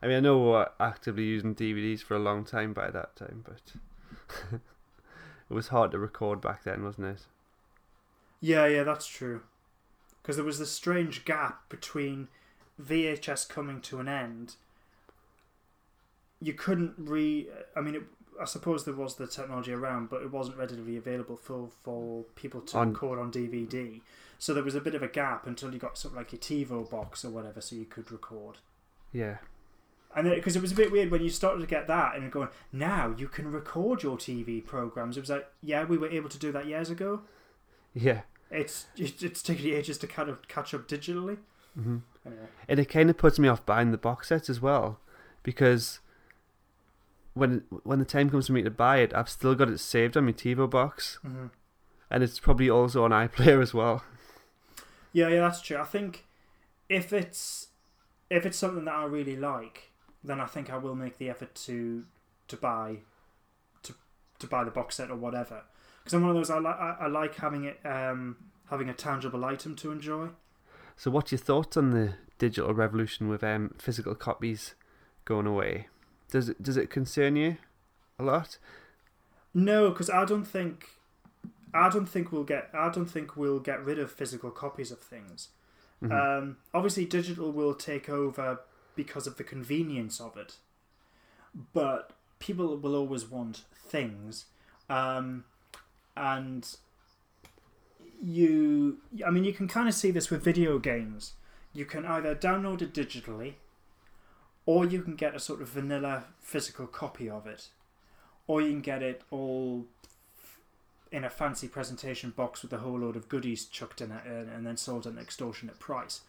Speaker 1: I mean, I know we were actively using DVDs for a long time by that time, but (laughs) it was hard to record back then, wasn't it?
Speaker 2: Yeah, yeah, that's true. Because there was this strange gap between VHS coming to an end. You couldn't re. I mean, it, I suppose there was the technology around, but it wasn't readily available for for people to
Speaker 1: On-
Speaker 2: record on DVD. So there was a bit of a gap until you got something like a TiVo box or whatever, so you could record.
Speaker 1: Yeah.
Speaker 2: And then, because it was a bit weird when you started to get that and going, now you can record your TV programs. It was like, yeah, we were able to do that years ago.
Speaker 1: Yeah.
Speaker 2: It's it's, it's taken ages to kind of catch up digitally.
Speaker 1: hmm
Speaker 2: Anyway.
Speaker 1: And it kind of puts me off buying the box sets as well, because when when the time comes for me to buy it, I've still got it saved on my TiVo box,
Speaker 2: hmm
Speaker 1: and it's probably also on iPlayer (laughs) as well.
Speaker 2: Yeah, yeah, that's true. I think if it's if it's something that I really like, then I think I will make the effort to to buy to to buy the box set or whatever. Because I'm one of those I like I, I like having it um having a tangible item to enjoy.
Speaker 1: So, what's your thoughts on the digital revolution with um, physical copies going away? Does it does it concern you a lot?
Speaker 2: No, because I don't think I don't think we'll get I don't think we'll get rid of physical copies of things.
Speaker 1: Mhm.
Speaker 2: Um, obviously, digital will take over because of the convenience of it, but people will always want things, um, and you. I mean, you can kind of see this with video games. You can either download it digitally, or you can get a sort of vanilla physical copy of it, or you can get it all in a fancy presentation box with a whole load of goodies chucked in it and, then sold at an extortionate price.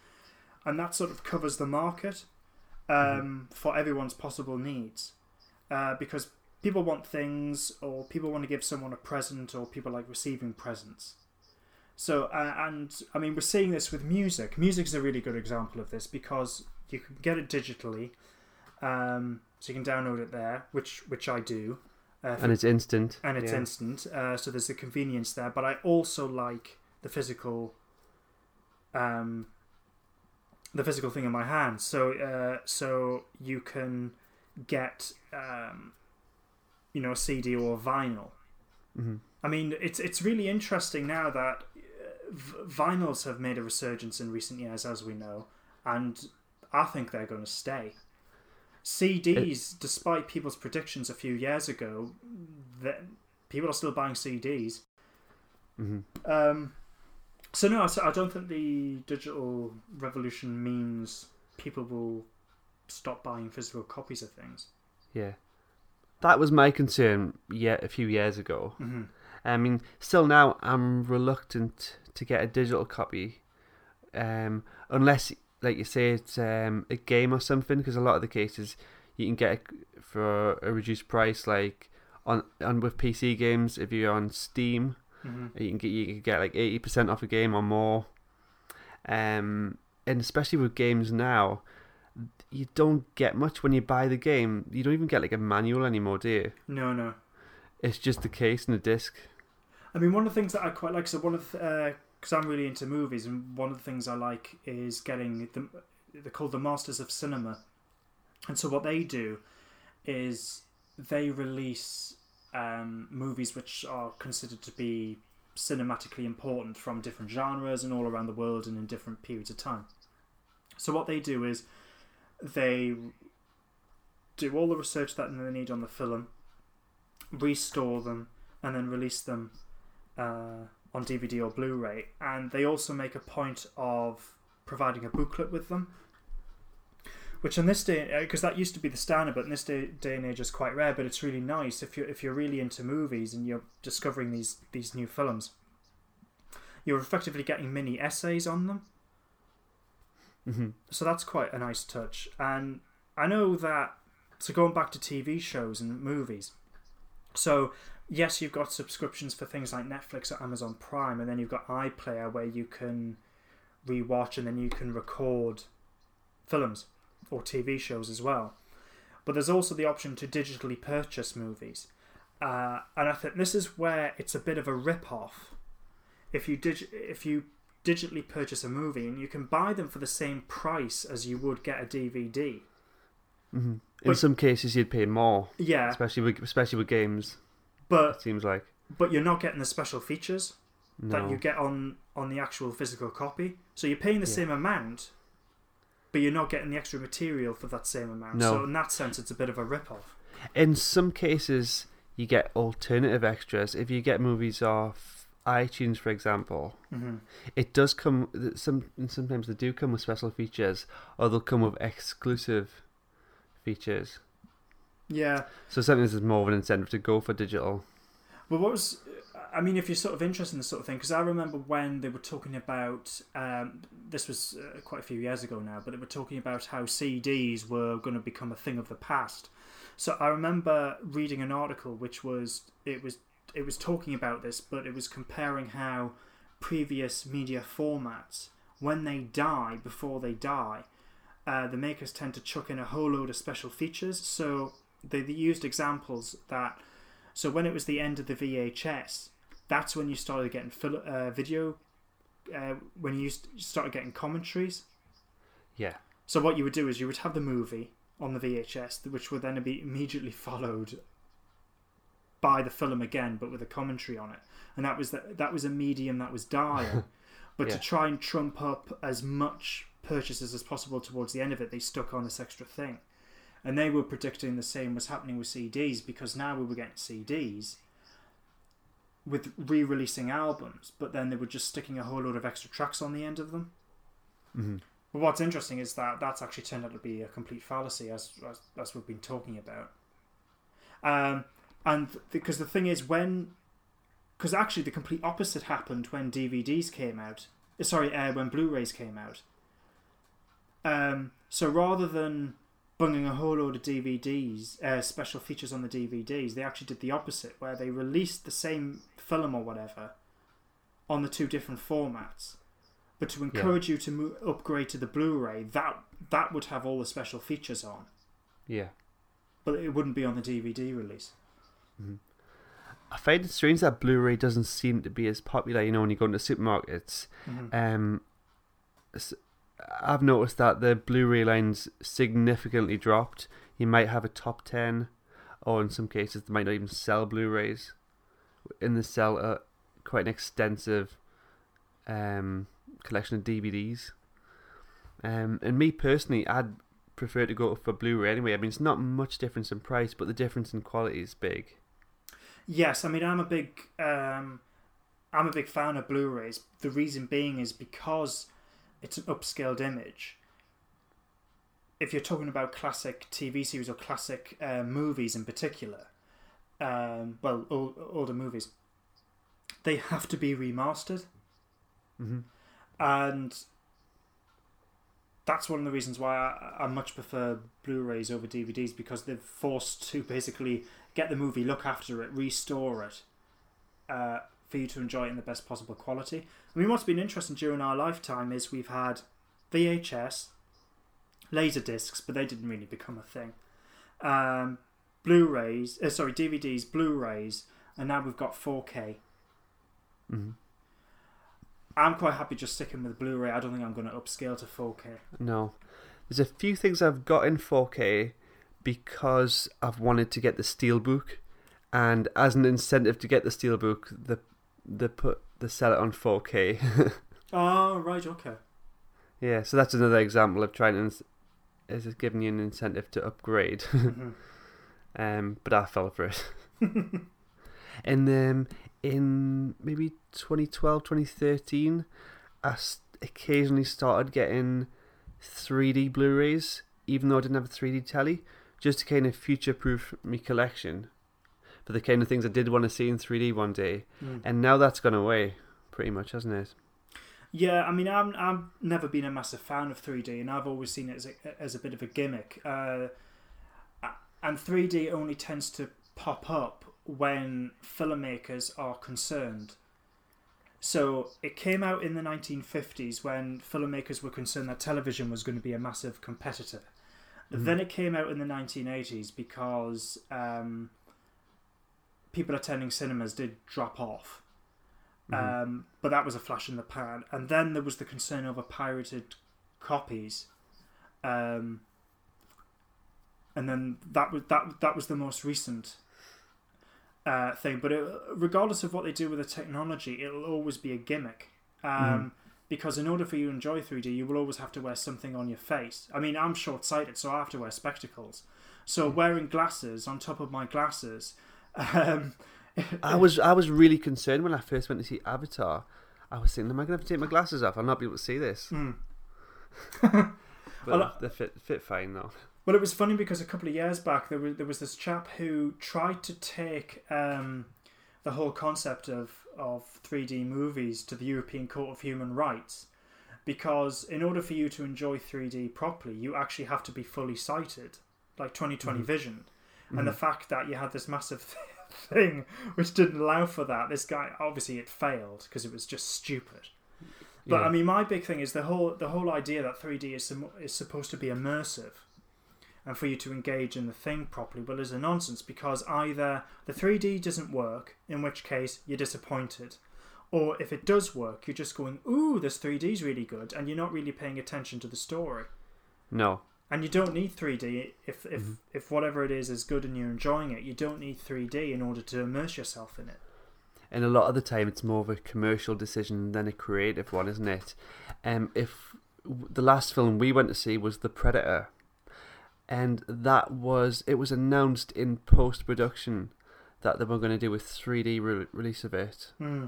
Speaker 2: And that sort of covers the market um, for everyone's possible needs. Uh, because people want things, or people want to give someone a present, or people like receiving presents. So, uh, and I mean, we're seeing this with music. Music is a really good example of this because you can get it digitally, um, so you can download it there, which which I do. Uh,
Speaker 1: and it's instant.
Speaker 2: and it's
Speaker 1: yeah.
Speaker 2: instant. Uh, so there's a convenience there, but I also like the physical, um, the physical thing in my hand. So uh, so you can get um, you know a CD or a vinyl.
Speaker 1: hmm
Speaker 2: I mean, it's it's really interesting now that uh, v- vinyls have made a resurgence in recent years, as we know, and I think they're going to stay. CDs, despite people's predictions a few years ago, that people are still buying CDs.
Speaker 1: hmm
Speaker 2: Um, so no, I I don't think the digital revolution means people will stop buying physical copies of things.
Speaker 1: Yeah, that was my concern. Yeah, a few years ago.
Speaker 2: hmm
Speaker 1: I mean, still now I'm reluctant to get a digital copy, um, unless, like you say, it's um, a game or something. Because a lot of the cases you can get for a reduced price, like on on with PC games. If you're on Steam,
Speaker 2: hmm
Speaker 1: you can get you can get like eighty percent off a game or more. Um, and especially with games now, you don't get much when you buy the game. You don't even get like a manual anymore, do you?
Speaker 2: No, no.
Speaker 1: It's just the case and the disc.
Speaker 2: I mean, one of the things that I quite like, so one of because I'm really into movies, and one of the things I like is getting the they're called the Masters of Cinema, and so what they do is they release um, movies which are considered to be cinematically important from different genres and all around the world and in different periods of time. So what they do is they do all the research that they need on the film, restore them, and then release them uh, on DVD or Blu-ray. And they also make a point of providing a booklet with them, which in this day, because that used to be the standard, but in this day, day and age is quite rare. But it's really nice if you're if you're really into movies and you're discovering these these new films. You're effectively getting mini essays on them,
Speaker 1: hmm
Speaker 2: so that's quite a nice touch. And I know that. So going back to TV shows and movies, so yes, you've got subscriptions for things like Netflix or Amazon Prime, and then you've got iPlayer where you can rewatch and then you can record films or TV shows as well. But there's also the option to digitally purchase movies, uh, and I think this is where it's a bit of a rip-off. If you dig- if you digitally purchase a movie and you can buy them for the same price as you would get a DVD.
Speaker 1: hmm In
Speaker 2: But-
Speaker 1: some cases, you'd pay more,
Speaker 2: Yeah,
Speaker 1: especially with especially with games.
Speaker 2: but
Speaker 1: It seems like
Speaker 2: but you're not getting the special features.
Speaker 1: no.
Speaker 2: that you get on on the actual physical copy. So you're paying the
Speaker 1: Yeah.
Speaker 2: same amount, but you're not getting the extra material for that same amount.
Speaker 1: No.
Speaker 2: So in that sense, it's a bit of a rip-off.
Speaker 1: In some cases, you get alternative extras. If you get movies off iTunes, for example,
Speaker 2: Mm-hmm.
Speaker 1: it does come. Some sometimes they do come with special features, or they'll come with exclusive features.
Speaker 2: Yeah,
Speaker 1: So sometimes there's more of an incentive to go for digital.
Speaker 2: but what was? I mean, if you're sort of interested in this sort of thing, because I remember when they were talking about um, this was uh, quite a few years ago now, but they were talking about how CDs were going to become a thing of the past. So I remember reading an article which was it was it was talking about this, but it was comparing how previous media formats, when they die, before they die, uh, the makers tend to chuck in a whole load of special features. So they, they used examples that so when it was the end of the VHS, that's when you started getting fil- uh, video. Uh, when you started getting commentaries.
Speaker 1: Yeah.
Speaker 2: So what you would do is you would have the movie on the VHS, which would then be immediately (laughs) followed by the film again, but with a commentary on it. And that was the, that was a medium that was dying. (laughs) but to try and trump up as much purchases as possible towards the end of it, they stuck on this extra thing. And they were predicting the same was happening with CDs because now we were getting CDs with re-releasing albums, but then they were just sticking a whole load of extra tracks on the end of them.
Speaker 1: hmm
Speaker 2: But what's interesting is that that's actually turned out to be a complete fallacy, as as, as we've been talking about. Um, and because the thing is, when because actually the complete opposite happened when DVDs came out. Uh, Sorry, uh, when Blu-rays came out. Um, so rather than bunging a whole load of DVDs, uh, special features on the DVDs, they actually did the opposite, where they released the same film or whatever on the two different formats. But to encourage you to mo- upgrade to the Blu-ray, that that would have all the special features on,
Speaker 1: Yeah.
Speaker 2: but it wouldn't be on the DVD release.
Speaker 1: I find it strange that Blu-ray doesn't seem to be as popular. You know, when you go into supermarkets,
Speaker 2: Mhm.
Speaker 1: um, I've noticed that the Blu-ray lines significantly dropped. You might have a top ten, or in some cases they might not even sell Blu-rays. In the sell uh, quite an extensive um, collection of DVDs. Um, and me personally, I'd prefer to go for Blu-ray anyway. I mean, it's not much difference in price, but the difference in quality is big.
Speaker 2: Yes, I mean I'm a big um, I'm a big fan of Blu-rays. The reason being is because it's an upscaled image. If you're talking about classic TV series or classic uh, movies in particular, um, well, old, older movies, they have to be remastered,
Speaker 1: hmm
Speaker 2: and that's one of the reasons why I, I much prefer Blu-rays over DVDs because they're forced to basically get the movie, look after it, restore it, uh, for you to enjoy it in the best possible quality. I mean, what's been interesting during our lifetime is we've had VHS, laser discs, but they didn't really become a thing. Um, Blu-rays, uh, sorry, DVDs, Blu-rays, and now we've got 4K.
Speaker 1: hmm
Speaker 2: I'm quite happy just sticking with Blu-ray. I don't think I'm going to upscale to 4K.
Speaker 1: No, there's a few things I've got in 4K because I've wanted to get the steelbook, and as an incentive to get the steelbook, the they put they sell it on 4K. (laughs)
Speaker 2: Oh, right, okay.
Speaker 1: yeah, so that's another example of trying to is giving you an incentive to upgrade. (laughs)
Speaker 2: Mhm.
Speaker 1: Um, but I fell for it. (laughs) and then in maybe 2012, 2013, I occasionally started getting 3D Blu-rays, even though I didn't have a 3D telly, just to kind of future-proof my collection for the kind of things I did want to see in 3D one day.
Speaker 2: Mm.
Speaker 1: And now that's gone away, pretty much, hasn't it?
Speaker 2: Yeah, I mean, I'm I've never been a massive fan of 3D, and I've always seen it as a, as a bit of a gimmick. Uh, and 3D only tends to pop up when filmmakers are concerned. So it came out in the 1950s when filmmakers were concerned that television was going to be a massive competitor.
Speaker 1: Mhm.
Speaker 2: Then it came out in the 1980s because um, people attending cinemas did drop off.
Speaker 1: Mhm.
Speaker 2: Um, but that was a flash in the pan. And then there was the concern over pirated copies. Um, and then that was that that was the most recent uh, thing. But it, regardless of what they do with the technology, it'll always be a gimmick. Um,
Speaker 1: Mhm.
Speaker 2: Because in order for you to enjoy 3D, you will always have to wear something on your face. I mean, I'm short sighted, so I have to wear spectacles. So wearing glasses on top of my glasses. Um, (laughs)
Speaker 1: I was I was really concerned when I first went to see Avatar. I was thinking, am I going to have to take my glasses off? I'll not be able to see this.
Speaker 2: Hmm. (laughs)
Speaker 1: But they fit fit fine though.
Speaker 2: Well, it was funny because a couple of years back there was there was this chap who tried to take um, the whole concept of of 3D movies to the European Court of Human Rights, because in order for you to enjoy 3D properly, you actually have to be fully sighted, like 2020
Speaker 1: Mhm.
Speaker 2: vision, and
Speaker 1: Mm-hmm.
Speaker 2: the fact that you had this massive (laughs) thing which didn't allow for that, this guy obviously it failed because it was just stupid. But
Speaker 1: Yeah.
Speaker 2: I mean, my big thing is the whole the whole idea that 3D is is supposed to be immersive, and for you to engage in the thing properly, well, is a nonsense because either the 3D doesn't work, in which case you're disappointed, or if it does work, you're just going, "Ooh, this 3D is really good," and you're not really paying attention to the story.
Speaker 1: no,
Speaker 2: And you don't need 3D if if
Speaker 1: Mhm.
Speaker 2: if whatever it is is good and you're enjoying it. You don't need 3D in order to immerse yourself in it.
Speaker 1: and a lot of the time it's more of a commercial decision than a creative one, isn't it? Um, if the last film we went to see was The Predator, and that was it was announced in post production that they were going to do a 3D re- release of it.
Speaker 2: Hmm.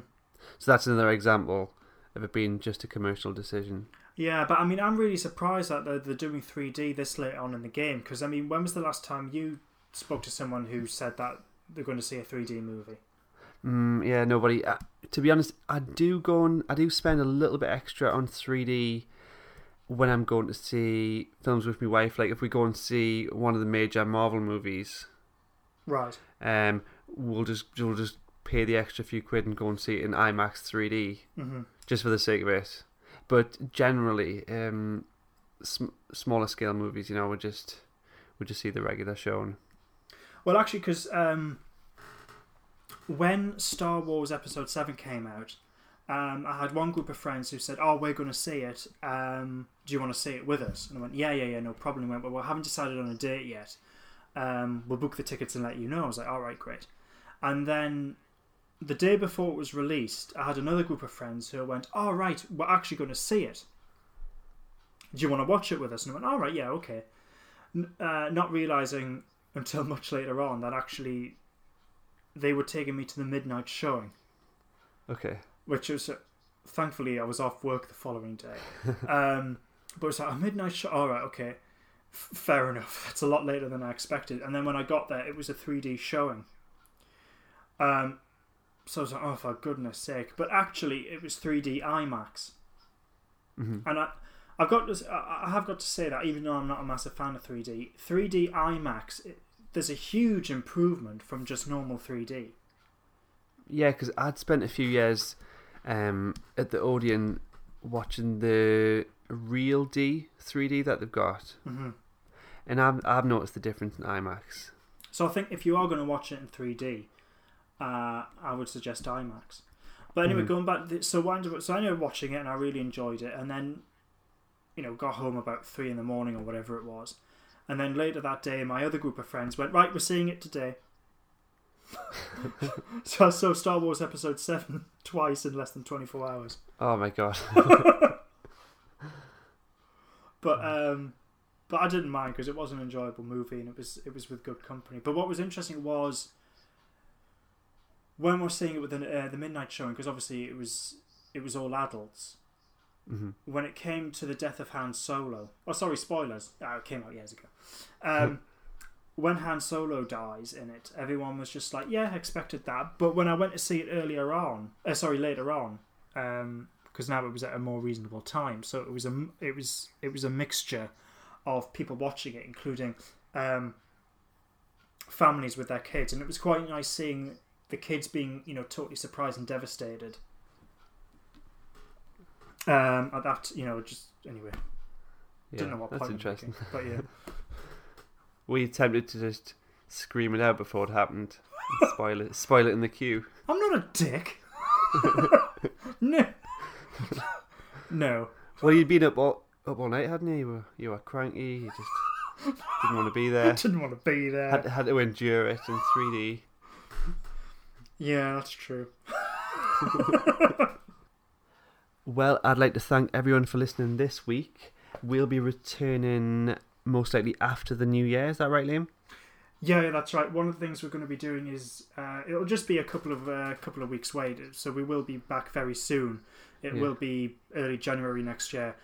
Speaker 1: So that's another example of it being just a commercial decision.
Speaker 2: Yeah, but I mean, I'm really surprised that they're, they're doing 3D this late on in the game. Because I mean, when was the last time you spoke to someone who said that they're going to see a 3D movie?
Speaker 1: Mm, yeah, nobody. Uh, to be honest, I do go and I do spend a little bit extra on 3D when I'm going to see films with my wife. Like if we go and see one of the major Marvel movies,
Speaker 2: Right.
Speaker 1: um, we'll just we'll just pay the extra few quid and go and see it in IMAX 3D
Speaker 2: hmm
Speaker 1: just for the sake of it. But generally, um, sm- smaller scale movies, you know, we just we just see the regular shown.
Speaker 2: Well, actually, because um, when Star Wars Episode Seven came out, um, I had one group of friends who said, "Oh, we're going to see it. Um, do you want to see it with us?" And I went, "Yeah, yeah, yeah, no problem." Went, "Well, we haven't decided on a date yet. Um, we'll book the tickets and let you know." I was like, "All right, great." And then the day before it was released, I had another group of friends who went, "All oh, right, we're actually going to see it. Do you want to watch it with us?" And I went, "All right, yeah, okay." Uh, not realizing (laughs) until much later on that actually they were taking me to the midnight showing.
Speaker 1: Okay
Speaker 2: which was uh, thankfully I was off work the following day. (laughs) um, but it was like a midnight show. All right, okay, F- fair enough. (laughs) That's a lot later than I expected. And then when I got there, it was a 3D showing. Um, so I was like, oh, for goodness sake! But actually, it was 3D IMAX.
Speaker 1: Mm-hmm.
Speaker 2: And I, I've got to, I have got to say that even though I'm not a massive fan of 3D, 3D IMAX, it, there's a huge improvement from just normal 3D.
Speaker 1: Yeah, because I'd spent a few years um, at the Odeon watching the Real D 3D that they've got,
Speaker 2: mm-hmm.
Speaker 1: and I've I've noticed the difference in IMAX.
Speaker 2: So I think if you are going to watch it in 3D, uh, I would suggest IMAX. But anyway, mm-hmm. going back, to, so I ended up, so I ended up watching it and I really enjoyed it, and then, you know, got home about three in the morning or whatever it was, and then later that day, my other group of friends went right, we're seeing it today. (laughs) so I saw Star Wars Episode Seven (laughs) twice in less than twenty four hours.
Speaker 1: Oh my god! (laughs)
Speaker 2: but um, but I didn't mind because it was an enjoyable movie and it was it was with good company. But what was interesting was when we're seeing it with the, uh, the midnight showing because obviously it was it was all adults.
Speaker 1: Mm-hmm.
Speaker 2: When it came to the death of Han Solo, oh sorry, spoilers. Oh, it came out years ago. Um, when Han Solo dies in it, everyone was just like, yeah, expected that. But when I went to see it earlier on, uh, sorry, later on, because um, now it was at a more reasonable time, so it was a it was it was a mixture of people watching it, including um, families with their kids, and it was quite nice seeing the kids being you know totally surprised and devastated. Um, at that, you know, just anyway.
Speaker 1: Yeah, Don't know what that's interesting.
Speaker 2: Making, but yeah. (laughs)
Speaker 1: we attempted to just scream it out before it happened. spoil it, spoil it in the queue.
Speaker 2: I'm not a dick. (laughs) no, no.
Speaker 1: Well, you'd been up all up all night, hadn't you? You were you were cranky. You just didn't want to be there. (laughs)
Speaker 2: didn't want to be there.
Speaker 1: Had, had to endure it in 3D.
Speaker 2: Yeah, that's true. (laughs)
Speaker 1: well, I'd like to thank everyone for listening this week. We'll be returning most likely after the new year. Is that right, Liam?
Speaker 2: Yeah, that's right. One of the things we're going to be doing is uh, it'll just be a couple of uh, couple of weeks wait, so we will be back very soon. It yeah. will be early January next year.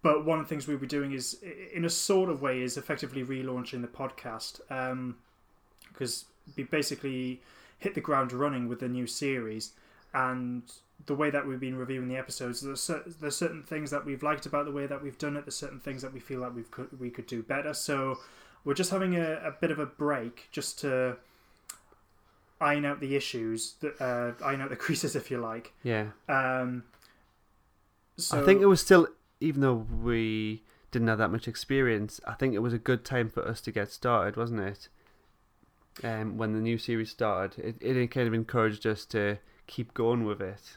Speaker 2: But one of the things we'll be doing is, in a sort of way, is effectively relaunching the podcast because um, we basically hit the ground running with the new series, and the way that we've been reviewing the episodes, there's, certain, there's certain things that we've liked about the way that we've done it. There's certain things that we feel like we could we could do better. So we're just having a, a bit of a break just to iron out the issues, that, uh, iron out the (laughs) creases, if you like.
Speaker 1: Yeah.
Speaker 2: Um. So
Speaker 1: I think it was still, even though we didn't have that much experience, I think it was a good time for us to get started, wasn't it? Um, when the new series started, it, it kind of encouraged us to keep going with it.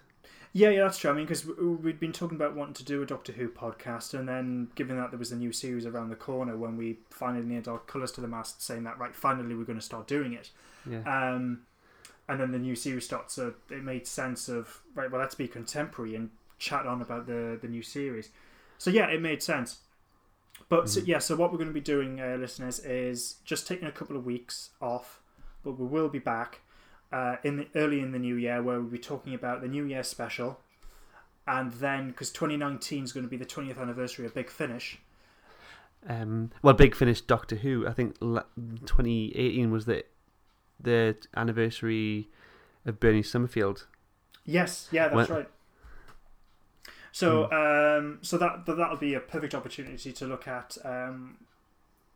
Speaker 2: Yeah, yeah, that's true. I mean, because we'd been talking about wanting to do a Doctor Who podcast, and then given that there was a new series around the corner, when we finally nailed our colours to the mast, saying that right, finally we're going to start doing it.
Speaker 1: Yeah.
Speaker 2: Um, and then the new series starts, so it made sense of right. Well, let's be contemporary and chat on about the the new series. So yeah, it made sense. But mm-hmm. so, yeah, so what we're going to be doing, uh, listeners, is just taking a couple of weeks off, but we will be back uh, in the, early in the new year where we'll be talking about the New Year special, and then because 2019 is going to be the 20th anniversary of Big Finish.
Speaker 1: Um, well, Big Finish Doctor Who. I think 2018 was the the anniversary of Bernie Summerfield.
Speaker 2: Yes, yeah, that's when, right. So, mm. um, so that that'll be a perfect opportunity to look at um,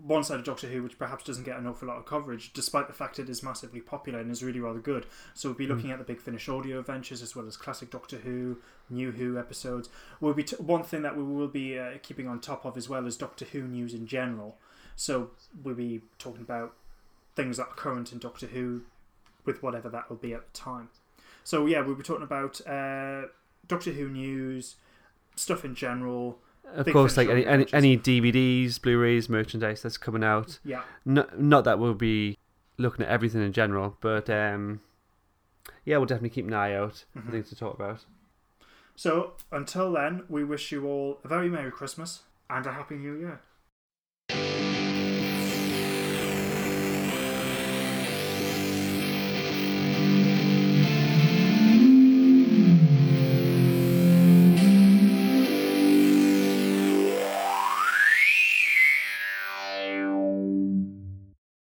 Speaker 2: one side of Doctor Who, which perhaps doesn't get an awful lot of coverage, despite the fact it is massively popular and is really rather good. So we'll be hmm. looking mm. at the Big Finish audio adventures as well as classic Doctor Who, New Who episodes. We'll be t- one thing that we will be uh, keeping on top of as well as Doctor Who news in general. So we'll be talking about things that are current in Doctor Who, with whatever that will be at the time. So yeah, we'll be talking about uh, Doctor Who news, stuff in general.
Speaker 1: Of
Speaker 2: Big
Speaker 1: course, like any, any any DVDs, Blu-rays, merchandise that's coming out.
Speaker 2: Yeah,
Speaker 1: No, not that we'll be looking at everything in general, but um, yeah, we'll definitely keep an eye out for
Speaker 2: Mhm.
Speaker 1: things to talk about.
Speaker 2: So until then, we wish you all a very Merry Christmas and a Happy New Year.